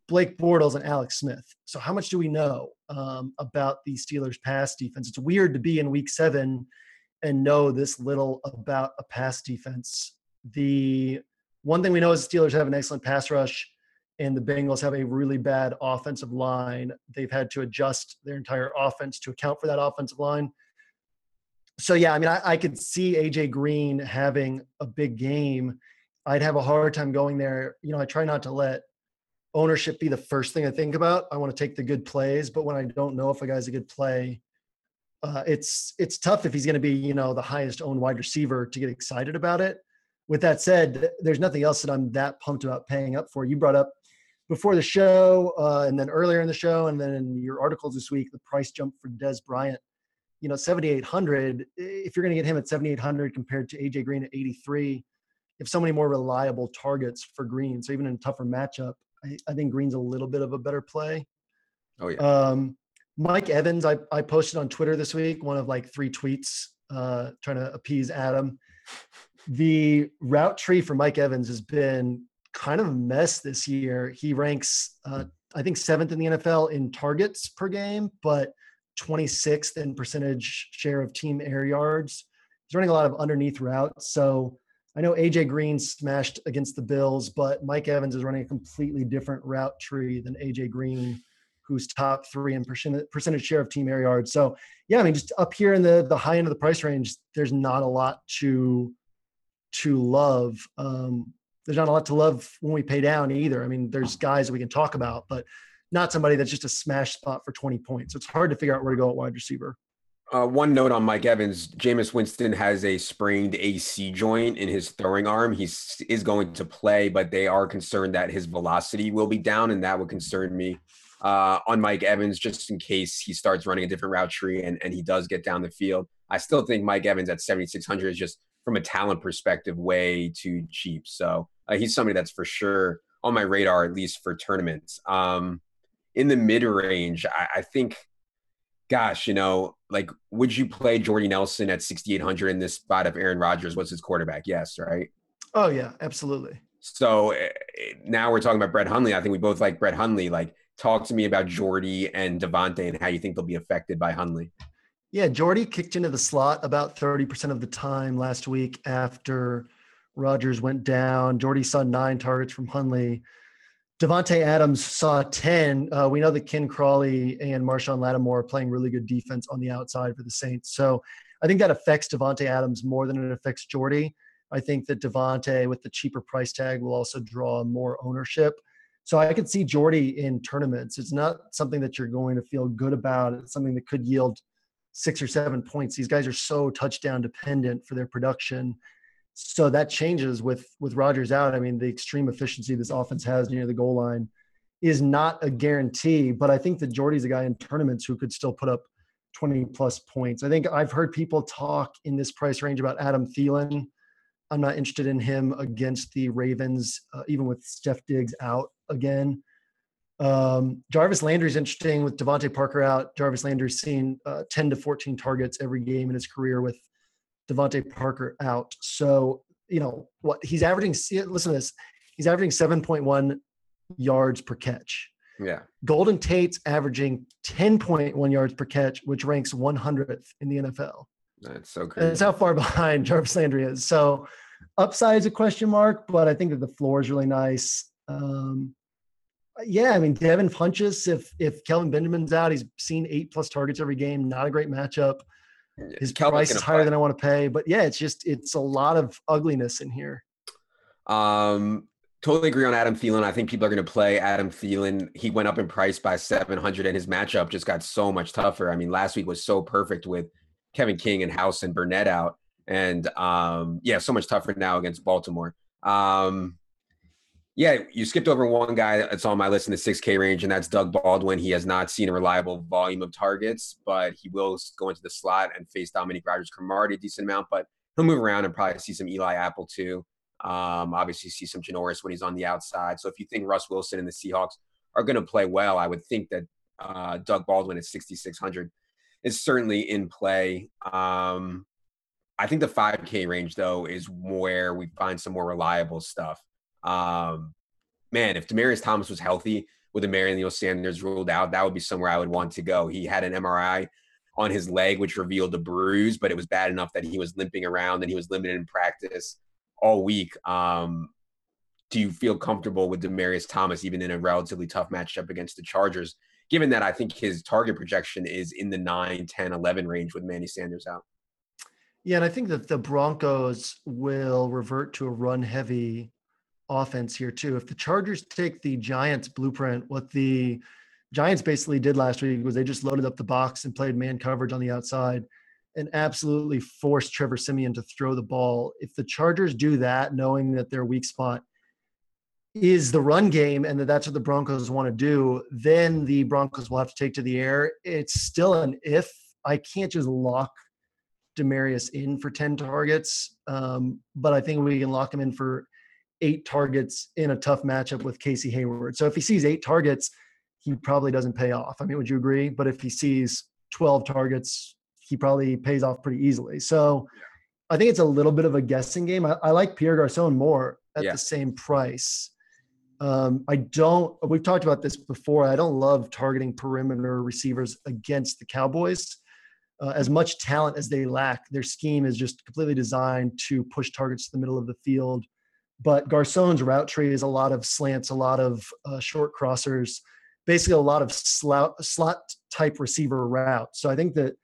Blake Bortles and Alex Smith. So how much do we know um, about the Steelers' pass defense? It's weird to be in Week Seven and know this little about a pass defense. The one thing we know is the Steelers have an excellent pass rush, and the Bengals have a really bad offensive line. They've had to adjust their entire offense to account for that offensive line. So yeah, I mean, I, I could see AJ Green having a big game. I'd have a hard time going there. You know, I try not to let ownership be the first thing I think about. I want to take the good plays, but when I don't know if a guy's a good play, uh, it's it's tough if he's going to be you know the highest owned wide receiver to get excited about it. With that said, there's nothing else that I'm that pumped about paying up for. You brought up before the show, uh, and then earlier in the show, and then in your articles this week, the price jump for Dez Bryant. You know, 7,800. If you're going to get him at 7,800 compared to AJ Green at 83, you have so many more reliable targets for Green. So even in a tougher matchup, I, I think Green's a little bit of a better play. Oh yeah. Um, Mike Evans, I, I posted on Twitter this week one of like three tweets uh, trying to appease Adam. The route tree for Mike Evans has been kind of a mess this year. He ranks, uh, I think, seventh in the NFL in targets per game, but 26th in percentage share of team air yards. He's running a lot of underneath routes. So I know AJ Green smashed against the Bills, but Mike Evans is running a completely different route tree than AJ Green, who's top three in percentage share of team air yards. So yeah, I mean, just up here in the the high end of the price range, there's not a lot to to love. Um, there's not a lot to love when we pay down either. I mean, there's guys that we can talk about, but not somebody that's just a smash spot for 20 points. So it's hard to figure out where to go at wide receiver. Uh, one note on Mike Evans: Jameis Winston has a sprained AC joint in his throwing arm. He is going to play, but they are concerned that his velocity will be down, and that would concern me uh, on Mike Evans, just in case he starts running a different route tree and, and he does get down the field. I still think Mike Evans at 7,600 is just from a talent perspective way too cheap. So uh, he's somebody that's for sure on my radar, at least for tournaments. Um, in the mid range, I, I think gosh, you know, like, would you play Jordy Nelson at 6,800 in this spot if Aaron Rodgers was his quarterback? Yes, right? Oh, yeah, absolutely. So eh, eh, now we're talking about Brett Hundley. I think we both like Brett Hundley. Like, talk to me about Jordy and Davante and how you think they'll be affected by Hundley. Yeah, Jordy kicked into the slot about 30% of the time last week after Rodgers went down. Jordy saw nine targets from Hundley. Davante Adams saw 10. Uh, we know that Ken Crawley and Marshon Lattimore are playing really good defense on the outside for the Saints. So I think that affects Davante Adams more than it affects Jordy. I think that Davante with the cheaper price tag will also draw more ownership. So I could see Jordy in tournaments. It's not something that you're going to feel good about. It's something that could yield six or seven points. These guys are so touchdown dependent for their production. So that changes with with Rodgers out. I mean, the extreme efficiency this offense has near the goal line is not a guarantee. But I think that Jordy's a guy in tournaments who could still put up 20 plus points. I think I've heard people talk in this price range about Adam Thielen. I'm not interested in him against the Ravens, uh, even with Steph Diggs out again. Um, Jarvis Landry's interesting with DeVante Parker out. Jarvis Landry's seen uh, 10 to 14 targets every game in his career with DeVante Parker out. So, you know, what he's averaging, listen to this, he's averaging 7.1 yards per catch. Yeah. Golden Tate's averaging 10.1 yards per catch, which ranks 100th in the NFL. That's so crazy. That's how far *laughs* behind Jarvis Landry is. So, upside is a question mark, but I think that the floor is really nice. Um, yeah, I mean Devin Funchess. If if Kelvin Benjamin's out, he's seen eight plus targets every game. Not a great matchup. His price is higher play. than I want to pay, but yeah, it's just it's a lot of ugliness in here. Um, totally agree on Adam Thielen. I think people are going to play Adam Thielen. He went up in price by 700 and his matchup just got so much tougher. I mean, last week was so perfect with Kevin King and House and Burnett out. And um, yeah, so much tougher now against Baltimore. Um, yeah, you skipped over one guy that's on my list in the 6K range, and that's Doug Baldwin. He has not seen a reliable volume of targets, but he will go into the slot and face Dominique Rodgers-Cromartie a decent amount, but he'll move around and probably see some Eli Apple too. Um, obviously, see some Janoris when he's on the outside. So if you think Russ Wilson and the Seahawks are going to play well, I would think that uh, Doug Baldwin at 6,600 is certainly in play. Um, I think the 5K range, though, is where we find some more reliable stuff. Um, man, if Demaryius Thomas was healthy with Emmanuel Sanders ruled out, that would be somewhere I would want to go. He had an MRI on his leg, which revealed a bruise, but it was bad enough that he was limping around and he was limited in practice all week. Um, do you feel comfortable with Demaryius Thomas, even in a relatively tough matchup against the Chargers, given that I think his target projection is in the 9, 10, 11 range with Manny Sanders out? Yeah, and I think that the Broncos will revert to a run heavy offense here too. If the Chargers take the Giants blueprint, what the Giants basically did last week was they just loaded up the box and played man coverage on the outside and absolutely forced Trevor Siemian to throw the ball. If the Chargers do that, knowing that their weak spot is the run game and that that's what the Broncos want to do, then the Broncos will have to take to the air. It's still an if. I can't just lock Demaryius in for 10 targets, um, but I think we can lock him in for eight targets in a tough matchup with Casey Hayward. So if he sees eight targets, he probably doesn't pay off. I mean, would you agree? But if he sees 12 targets, he probably pays off pretty easily. So I think it's a little bit of a guessing game. I, I like Pierre Garcon more at yeah. the same price. Um, I don't, we've talked about this before. I don't love targeting perimeter receivers against the Cowboys. Uh, as much talent as they lack, their scheme is just completely designed to push targets to the middle of the field but Garcon's route tree is a lot of slants, a lot of uh, short crossers, basically a lot of slot, slot type receiver routes. So I think that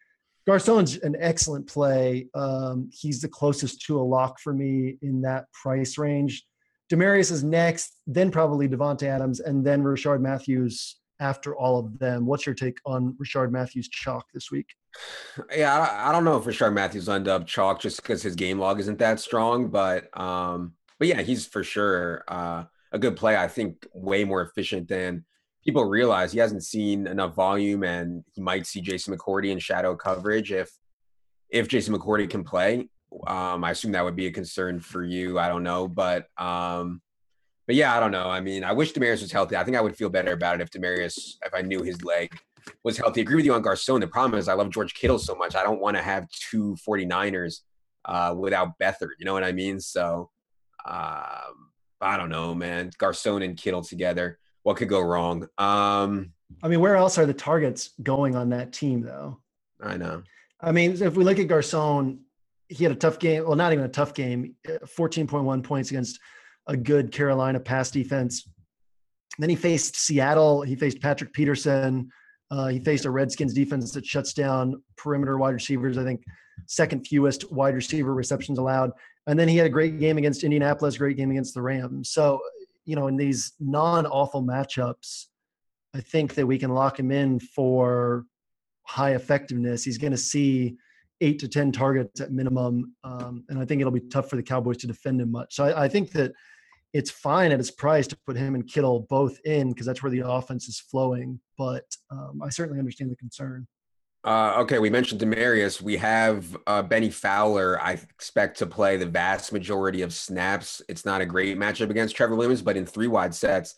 Garcon's an excellent play. Um, he's the closest to a lock for me in that price range. Demaryius is next, then probably Davante Adams, and then Rishard Matthews after all of them. What's your take on Rishard Matthews chalk this week? Yeah, I don't know if Rishard Matthews end up chalk just because his game log isn't that strong, but um, but yeah, he's for sure uh, a good play. I think way more efficient than people realize. He hasn't seen enough volume, and he might see Jason McCourty in shadow coverage if if Jason McCourty can play. Um, I assume that would be a concern for you. I don't know, but um, but yeah, I don't know. I mean, I wish Demaryius was healthy. I think I would feel better about it if Demaryius, if I knew his leg was healthy. I agree with you on Garcon. The problem is I love George Kittle so much. I don't want to have two 49ers uh, without Beathard. You know what I mean? So um, I don't know, man. Garcon and Kittle together. What could go wrong? Um, I mean, where else are the targets going on that team, though? I know. I mean, if we look at Garcon, he had a tough game. Well, not even a tough game. 14.1 points against a good Carolina pass defense. Then he faced Seattle. He faced Patrick Peterson. Uh, he faced a Redskins defense that shuts down perimeter wide receivers. I think second fewest wide receiver receptions allowed. And then he had a great game against Indianapolis, great game against the Rams. So, you know, in these non awful matchups, I think that we can lock him in for high effectiveness. He's going to see eight to 10 targets at minimum. Um, and I think it'll be tough for the Cowboys to defend him much. So I, I think that it's fine at its price to put him and Kittle both in because that's where the offense is flowing. But um, I certainly understand the concern. Uh, okay, we mentioned Demaryius. We have uh, Bennie Fowler. I expect to play the vast majority of snaps. It's not a great matchup against Trevor Williams, but in three wide sets,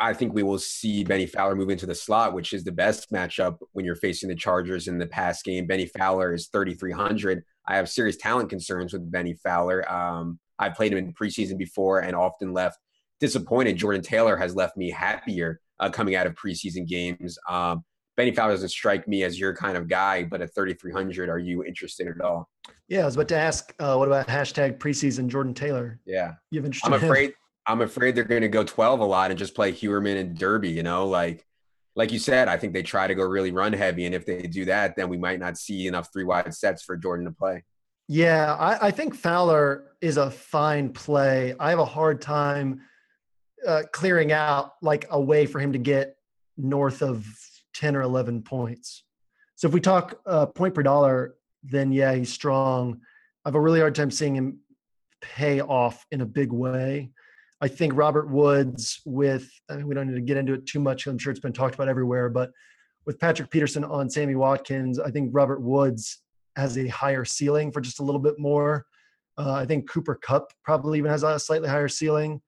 I think we will see Bennie Fowler move into the slot, which is the best matchup when you're facing the Chargers in the pass game. Bennie Fowler is 3,300. I have serious talent concerns with Bennie Fowler. Um, I've played him in preseason before and often left disappointed. Jordan Taylor has left me happier uh, coming out of preseason games. Um, Bennie Fowler doesn't strike me as your kind of guy, but at 3,300, are you interested at all? Yeah, I was about to ask, uh, what about hashtag preseason Jordan Taylor? Yeah, you have interest. I'm afraid. I'm afraid they're going to go 12 a lot and just play Heuerman and Derby. You know, like like you said, I think they try to go really run heavy, and if they do that, then we might not see enough three wide sets for Jordan to play. Yeah, I, I think Fowler is a fine play. I have a hard time uh, clearing out like a way for him to get north of 10 or 11 points. So if we talk uh, point per dollar, then yeah, he's strong. I have a really hard time seeing him pay off in a big way. I think Robert Woods with I mean, we don't need to get into it too much. I'm sure it's been talked about everywhere, but with Patrick Peterson on Sammy Watkins, I think Robert Woods has a higher ceiling for just a little bit more. Uh, I think Cooper Kupp probably even has a slightly higher ceiling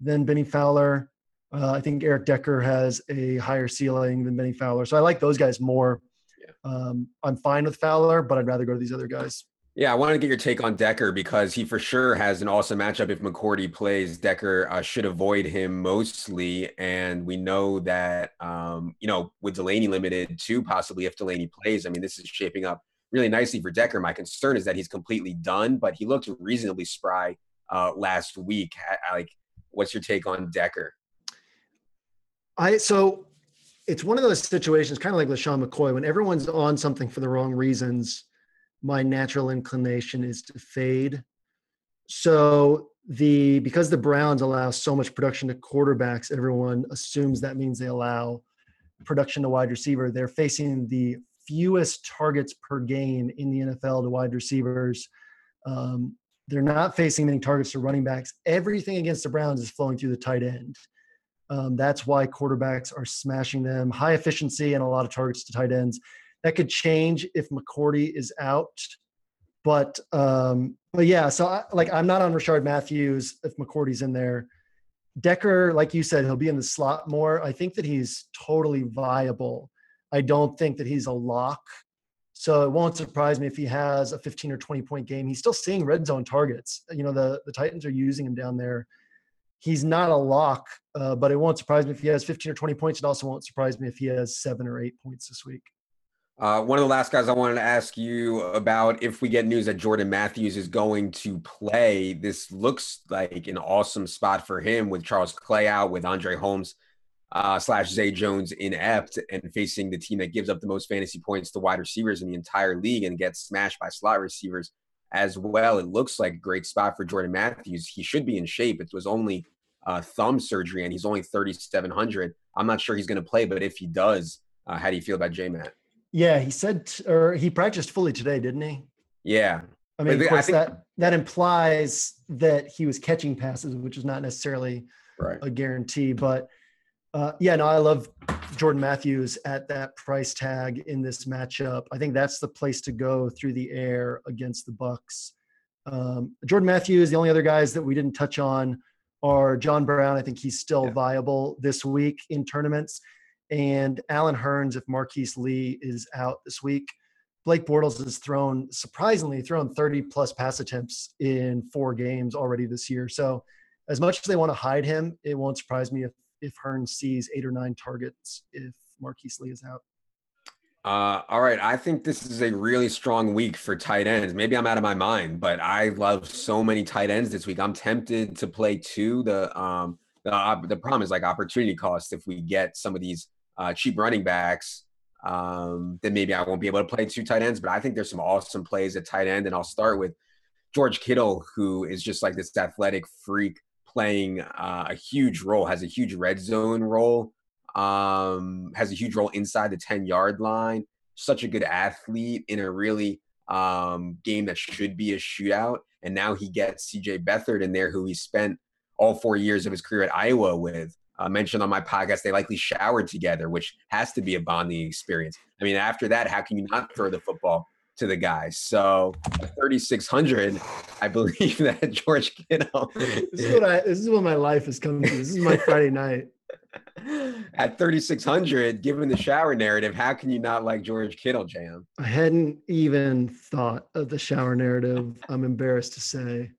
than Bennie Fowler. Uh, I think Eric Decker has a higher ceiling than Bennie Fowler. So I like those guys more. Yeah. Um, I'm fine with Fowler, but I'd rather go to these other guys. Yeah, I want to get your take on Decker because he for sure has an awesome matchup. If McCourty plays, Decker uh, should avoid him mostly. And we know that, um, you know, with Delanie limited too, possibly if Delanie plays, I mean, this is shaping up really nicely for Decker. My concern is that he's completely done, but he looked reasonably spry uh, last week. I, I, like, what's your take on Decker? I so it's one of those situations, kind of like LeSean McCoy, when everyone's on something for the wrong reasons. My natural inclination is to fade. So the because the Browns allow so much production to quarterbacks, everyone assumes that means they allow production to wide receiver. They're facing the fewest targets per game in the NFL to wide receivers. Um, they're not facing many targets to running backs. Everything against the Browns is flowing through the tight end. Um, that's why quarterbacks are smashing them. High efficiency and a lot of targets to tight ends. That could change if McCourty is out, but um, but yeah. So I, like I'm not on Rishard Matthews if McCourty's in there. Decker, like you said, he'll be in the slot more. I think that he's totally viable. I don't think that he's a lock. So it won't surprise me if he has a 15 or 20 point game. He's still seeing red zone targets. You know, the the Titans are using him down there he's not a lock, uh, but it won't surprise me if he has 15 or 20 points. It also won't surprise me if he has seven or eight points this week. Uh, one of the last guys I wanted to ask you about if we get news that Jordan Matthews is going to play, this looks like an awesome spot for him with Charles Clay out, with Andre Holmes uh, slash Zay Jones inept, and facing the team that gives up the most fantasy points to wide receivers in the entire league and gets smashed by slot receivers as well. It looks like a great spot for Jordan Matthews. He should be in shape. It was only uh, thumb surgery, and he's only 3,700. I'm not sure he's going to play, but if he does, uh, how do you feel about J Matt? Yeah, he said, or he practiced fully today, didn't he? Yeah. I mean, of course, think, that that implies that he was catching passes, which is not necessarily right. a guarantee. But uh, yeah, no, I love Jordan Matthews at that price tag in this matchup. I think that's the place to go through the air against the Bucks. Um, Jordan Matthews, the only other guys that we didn't touch on are John Brown. I think he's still yeah. viable this week in tournaments, and Allen Hurns if Marquise Lee is out this week. Blake Bortles has thrown surprisingly thrown 30 plus pass attempts in four games already this year. So as much as they want to hide him, it won't surprise me if if Hurns sees eight or nine targets if Marquise Lee is out. Uh, all right. I think this is a really strong week for tight ends. Maybe I'm out of my mind, but I love so many tight ends this week. I'm tempted to play two. The um the the problem is like opportunity cost. If we get some of these uh, cheap running backs, um, then maybe I won't be able to play two tight ends. But I think there's some awesome plays at tight end, and I'll start with George Kittle, who is just like this athletic freak playing uh, a huge role, has a huge red zone role, um, has a huge role inside the 10 yard line. Such a good athlete in a really um, game that should be a shootout. And now he gets CJ Beathard in there, who he spent all four years of his career at Iowa with. Uh, mentioned on my podcast, they likely showered together, which has to be a bonding experience. I mean, after that, how can you not throw the football to the guys? So, 3,600, I believe *laughs* that George Kittle. this is what I. This is what my life has come to. This is my Friday night. *laughs* At 3,600, given the shower narrative, how can you not like George Kittle, Jam? I hadn't even thought of the shower narrative. I'm embarrassed to say.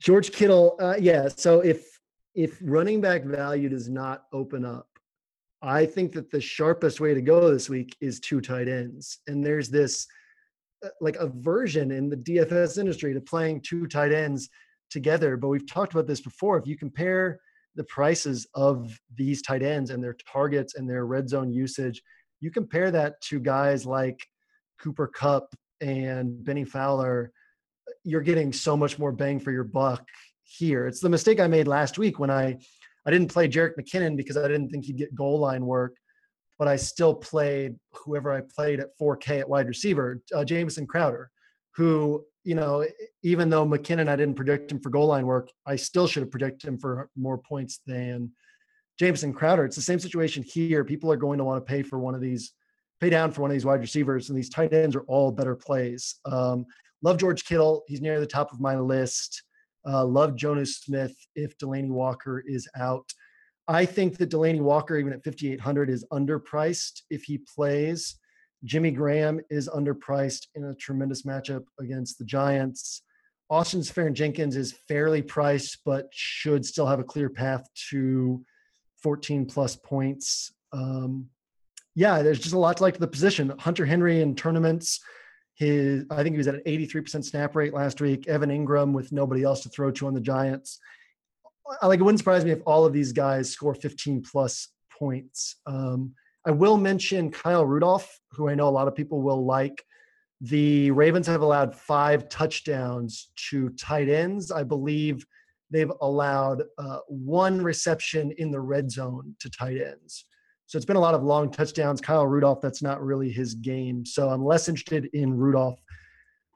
George Kittle, uh, yeah. So if if running back value does not open up, I think that the sharpest way to go this week is two tight ends. And there's this uh, like aversion in the DFS industry to playing two tight ends together. But we've talked about this before. If you compare the prices of these tight ends and their targets and their red zone usage, you compare that to guys like Cooper Kupp and Bennie Fowler, you're getting so much more bang for your buck here. It's the mistake I made last week when I I didn't play Jerick McKinnon because I didn't think he'd get goal line work, but I still played whoever I played at 4K at wide receiver, uh, Jamison Crowder, who you know, even though McKinnon, I didn't predict him for goal line work, I still should have predicted him for more points than Jamison Crowder. It's the same situation here. People are going to want to pay for one of these, pay down for one of these wide receivers, and these tight ends are all better plays. Um, love George Kittle. He's near the top of my list. Uh, love Jonnu Smith if Delanie Walker is out. I think that Delanie Walker, even at 5,800, is underpriced if he plays. Jimmy Graham is underpriced in a tremendous matchup against the Giants. Austin Seferian-Jenkins is fairly priced, but should still have a clear path to 14 plus points. Um, yeah, there's just a lot to like the position. Hunter Henry in tournaments, his I think he was at an 83% snap rate last week. Evan Engram with nobody else to throw to on the Giants. I like it wouldn't surprise me if all of these guys score 15 plus points. Um, I will mention Kyle Rudolph, who I know a lot of people will like. The Ravens have allowed five touchdowns to tight ends. I believe they've allowed uh, one reception in the red zone to tight ends. So it's been a lot of long touchdowns. Kyle Rudolph, that's not really his game. So I'm less interested in Rudolph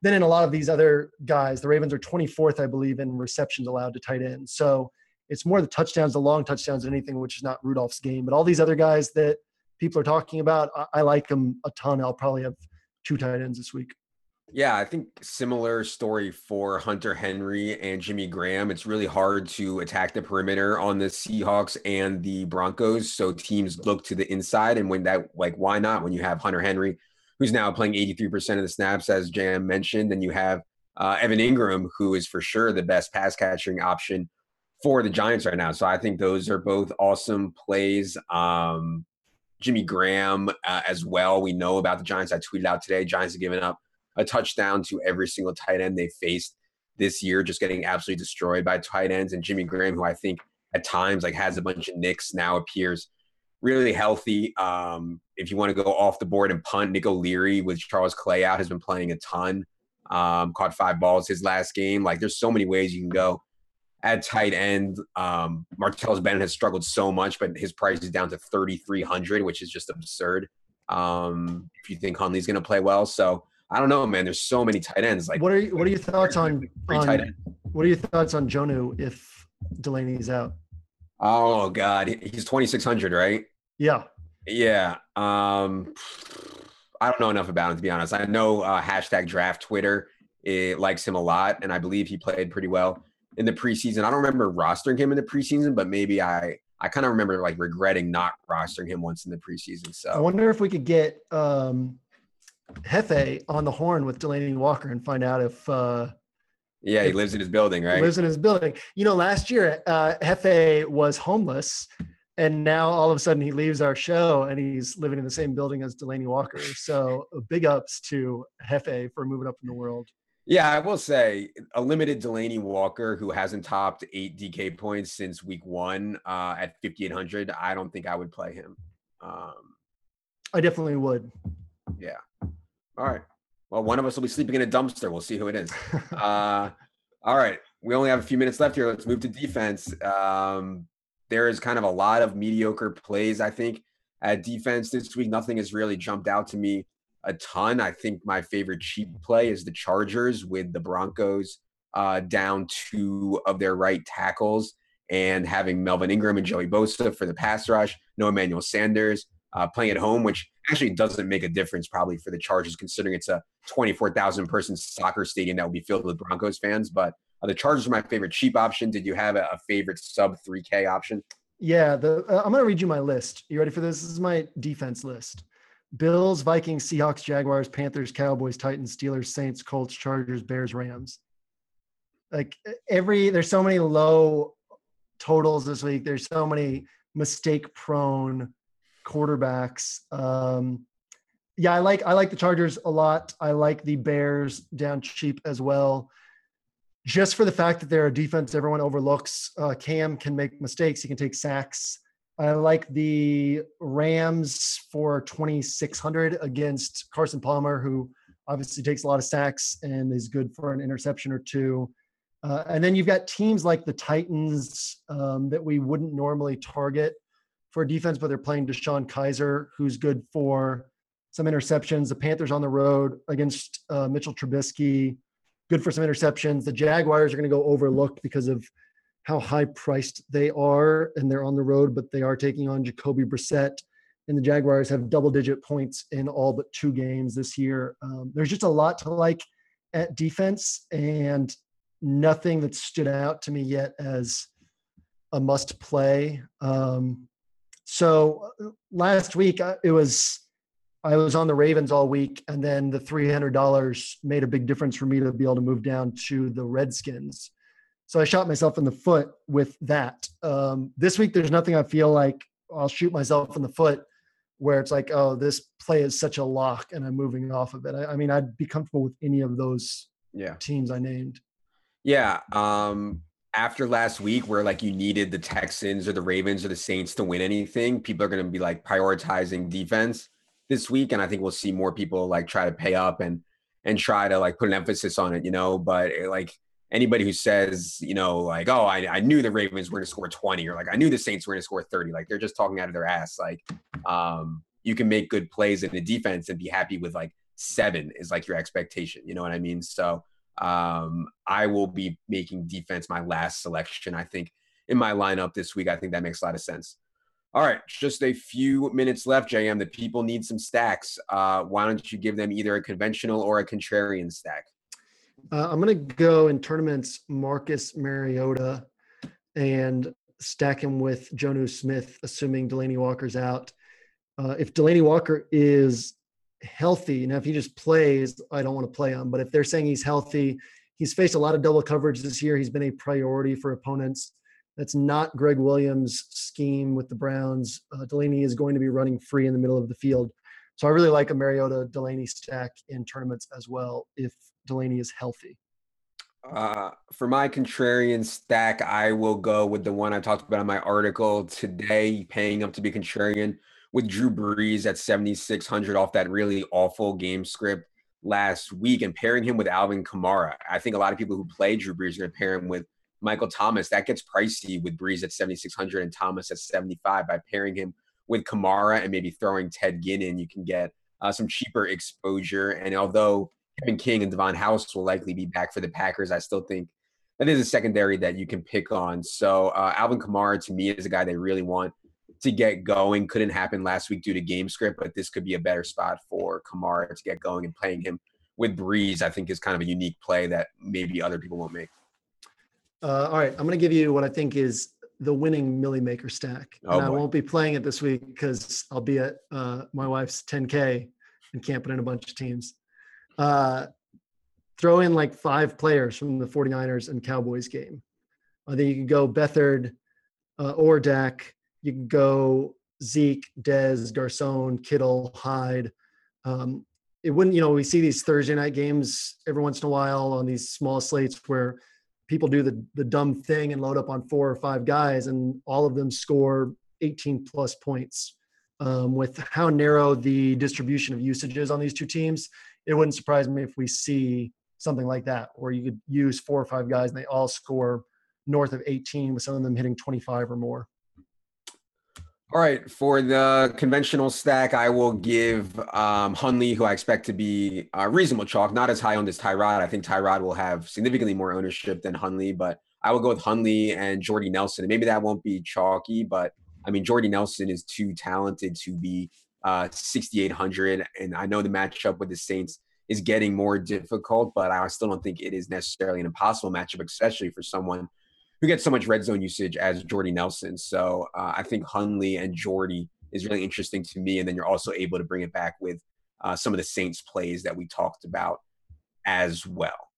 than in a lot of these other guys. The Ravens are 24th, I believe, in receptions allowed to tight ends. So it's more the touchdowns, the long touchdowns, than anything, which is not Rudolph's game. But all these other guys that people are talking about. I, I like them a ton. I'll probably have two tight ends this week. Yeah, I think similar story for Hunter Henry and Jimmy Graham. It's really hard to attack the perimeter on the Seahawks and the Broncos. So teams look to the inside. And when that, like, why not? When you have Hunter Henry, who's now playing 83% of the snaps, as Jam mentioned, and you have uh, Evan Engram, who is for sure the best pass catching option for the Giants right now. So I think those are both awesome plays. Um, Jimmy Graham uh, as well. We know about the Giants. I tweeted out today. Giants have given up a touchdown to every single tight end they faced this year, just getting absolutely destroyed by tight ends. And Jimmy Graham, who I think at times like has a bunch of nicks, now appears really healthy. Um, if you want to go off the board and punt, Nick O'Leary with Charles Clay out has been playing a ton. Um, caught five balls his last game. Like there's so many ways you can go at tight end. Um, Martellus Bennett has struggled so much, but his price is down to 3,300, which is just absurd. Um, if you think Hundley's going to play well, so I don't know, man. There's so many tight ends. Like, what are you, what are your thoughts on, on what are your thoughts on Jonnu if Delanie's out? Oh God, he's 2,600, right? Yeah. Yeah. Um, I don't know enough about him to be honest. I know uh, hashtag draft Twitter it likes him a lot, and I believe he played pretty well in the preseason. I don't remember rostering him in the preseason, but maybe I I kind of remember like regretting not rostering him once in the preseason. So I wonder if we could get um Hefe on the horn with Delanie Walker and find out if uh yeah, he lives in his building, right? Lives in his building. You know, last year uh Hefe was homeless and now all of a sudden he leaves our show and he's living in the same building as Delanie Walker. So big ups to Hefe for moving up in the world. Yeah, I will say a limited Delanie Walker who hasn't topped eight DK points since week one uh, at 5,800. I don't think I would play him. Um, I definitely would. Yeah. All right. Well, one of us will be sleeping in a dumpster. We'll see who it is. uh, all right. We only have a few minutes left here. Let's move to defense. Um, there is kind of a lot of mediocre plays, I think, at defense this week. Nothing has really jumped out to me a ton. I think my favorite cheap play is the Chargers with the Broncos uh, down two of their right tackles and having Melvin Ingram and Joey Bosa for the pass rush, no Emmanuel Sanders uh, playing at home, which actually doesn't make a difference probably for the Chargers considering it's a 24,000 person soccer stadium that will be filled with Broncos fans. But uh, the Chargers are my favorite cheap option. Did you have a, a favorite sub 3K option? Yeah, the uh, I'm going to read you my list. You ready for this? This is my defense list. Bills, Vikings, Seahawks, Jaguars, Panthers, Cowboys, Titans, Steelers, Saints, Colts, Chargers, Bears, Rams. Like every there's so many low totals this week. There's so many mistake prone quarterbacks. Um, yeah, I like I like the Chargers a lot. I like the Bears down cheap as well. Just for the fact that they're a defense everyone overlooks. Uh, Cam can make mistakes. He can take sacks. I like the Rams for 2,600 against Carson Palmer, who obviously takes a lot of sacks and is good for an interception or two. Uh, and then you've got teams like the Titans um, that we wouldn't normally target for defense, but they're playing DeShone Kizer, who's good for some interceptions. The Panthers on the road against uh, Mitchell Trubisky, good for some interceptions. The Jaguars are going to go overlooked because of how high priced they are, and they're on the road, but they are taking on Jacoby Brissett. And the Jaguars have double digit points in all but two games this year. Um, there's just a lot to like at defense, and nothing that stood out to me yet as a must play. Um, so uh, last week uh, it was I was on the Ravens all week, and then the three hundred dollars made a big difference for me to be able to move down to the Redskins. So I shot myself in the foot with that. Um, this week, there's nothing I feel like I'll shoot myself in the foot where it's like, oh, this play is such a lock and I'm moving off of it. I, I mean, I'd be comfortable with any of those yeah. teams I named. Yeah. Um, after last week, where like you needed the Texans or the Ravens or the Saints to win anything, people are going to be like prioritizing defense this week, and I think we'll see more people like try to pay up and and try to like put an emphasis on it, you know. But like anybody who says, you know, like, oh, I, I knew the Ravens were going to score 20 or like I knew the Saints were going to score 30, like they're just talking out of their ass. Like, um, you can make good plays in the defense and be happy with like seven is like your expectation. You know what I mean? So um, I will be making defense my last selection. I think in my lineup this week, I think that makes a lot of sense. All right, just a few minutes left, JM. The people need some stacks. Uh, why don't you give them either a conventional or a contrarian stack? Uh, I'm going to go in tournaments Marcus Mariota and stack him with Jonnu Smith, assuming Delanie Walker's out. Uh, if Delanie Walker is healthy, now if he just plays, I don't want to play him. But if they're saying he's healthy, he's faced a lot of double coverage this year. He's been a priority for opponents. That's not Gregg Williams' scheme with the Browns. Uh, Delanie is going to be running free in the middle of the field. So I really like a Mariota Delanie stack in tournaments as well if Delanie is healthy. Uh, for my contrarian stack, I will go with the one I talked about in my article today, paying up to be contrarian with Drew Brees at 7,600 off that really awful game script last week and pairing him with Alvin Kamara. I think a lot of people who play Drew Brees are going to pair him with Michael Thomas. That gets pricey with Brees at 7,600 and Thomas at 75 by pairing him with Kamara and maybe throwing Ted Ginn in. You can get uh, some cheaper exposure. And although Kevin King and Davon House will likely be back for the Packers. I still think that is a secondary that you can pick on. So uh, Alvin Kamara to me is a guy they really want to get going. Couldn't happen last week due to game script, but this could be a better spot for Kamara to get going and playing him with Brees. I think is kind of a unique play that maybe other people won't make. Uh, all right, I'm going to give you what I think is the winning Milly Maker stack. Oh, and I won't be playing it this week because I'll be at uh, my wife's 10K and can't in a bunch of teams. Uh, throw in like five players from the 49ers and Cowboys game. I think you can go Beathard uh, or Dak. You can go Zeke, Dez, Garcon, Kittle, Hyde. Um, it wouldn't, you know, we see these Thursday night games every once in a while on these small slates where people do the, the dumb thing and load up on four or five guys and all of them score 18 plus points. um, with how narrow the distribution of usage is on these two teams, it wouldn't surprise me if we see something like that, where you could use four or five guys and they all score north of 18, with some of them hitting 25 or more. All right, for the conventional stack, I will give um, Hundley, who I expect to be a reasonable chalk, not as high on as Tyrod. I think Tyrod will have significantly more ownership than Hundley, but I will go with Hundley and Jordy Nelson. And maybe that won't be chalky, but I mean, Jordy Nelson is too talented to be uh, 6,800. And I know the matchup with the Saints is getting more difficult, but I still don't think it is necessarily an impossible matchup, especially for someone who gets so much red zone usage as Jordy Nelson. So uh, I think Hundley and Jordy is really interesting to me. And then you're also able to bring it back with uh, some of the Saints plays that we talked about as well.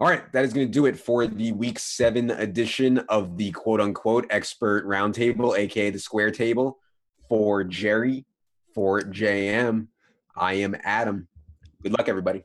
All right, that is going to do it for the week seven edition of the quote unquote expert roundtable, aka the square table. For Jerry, for JM, I am Adam. Good luck, everybody.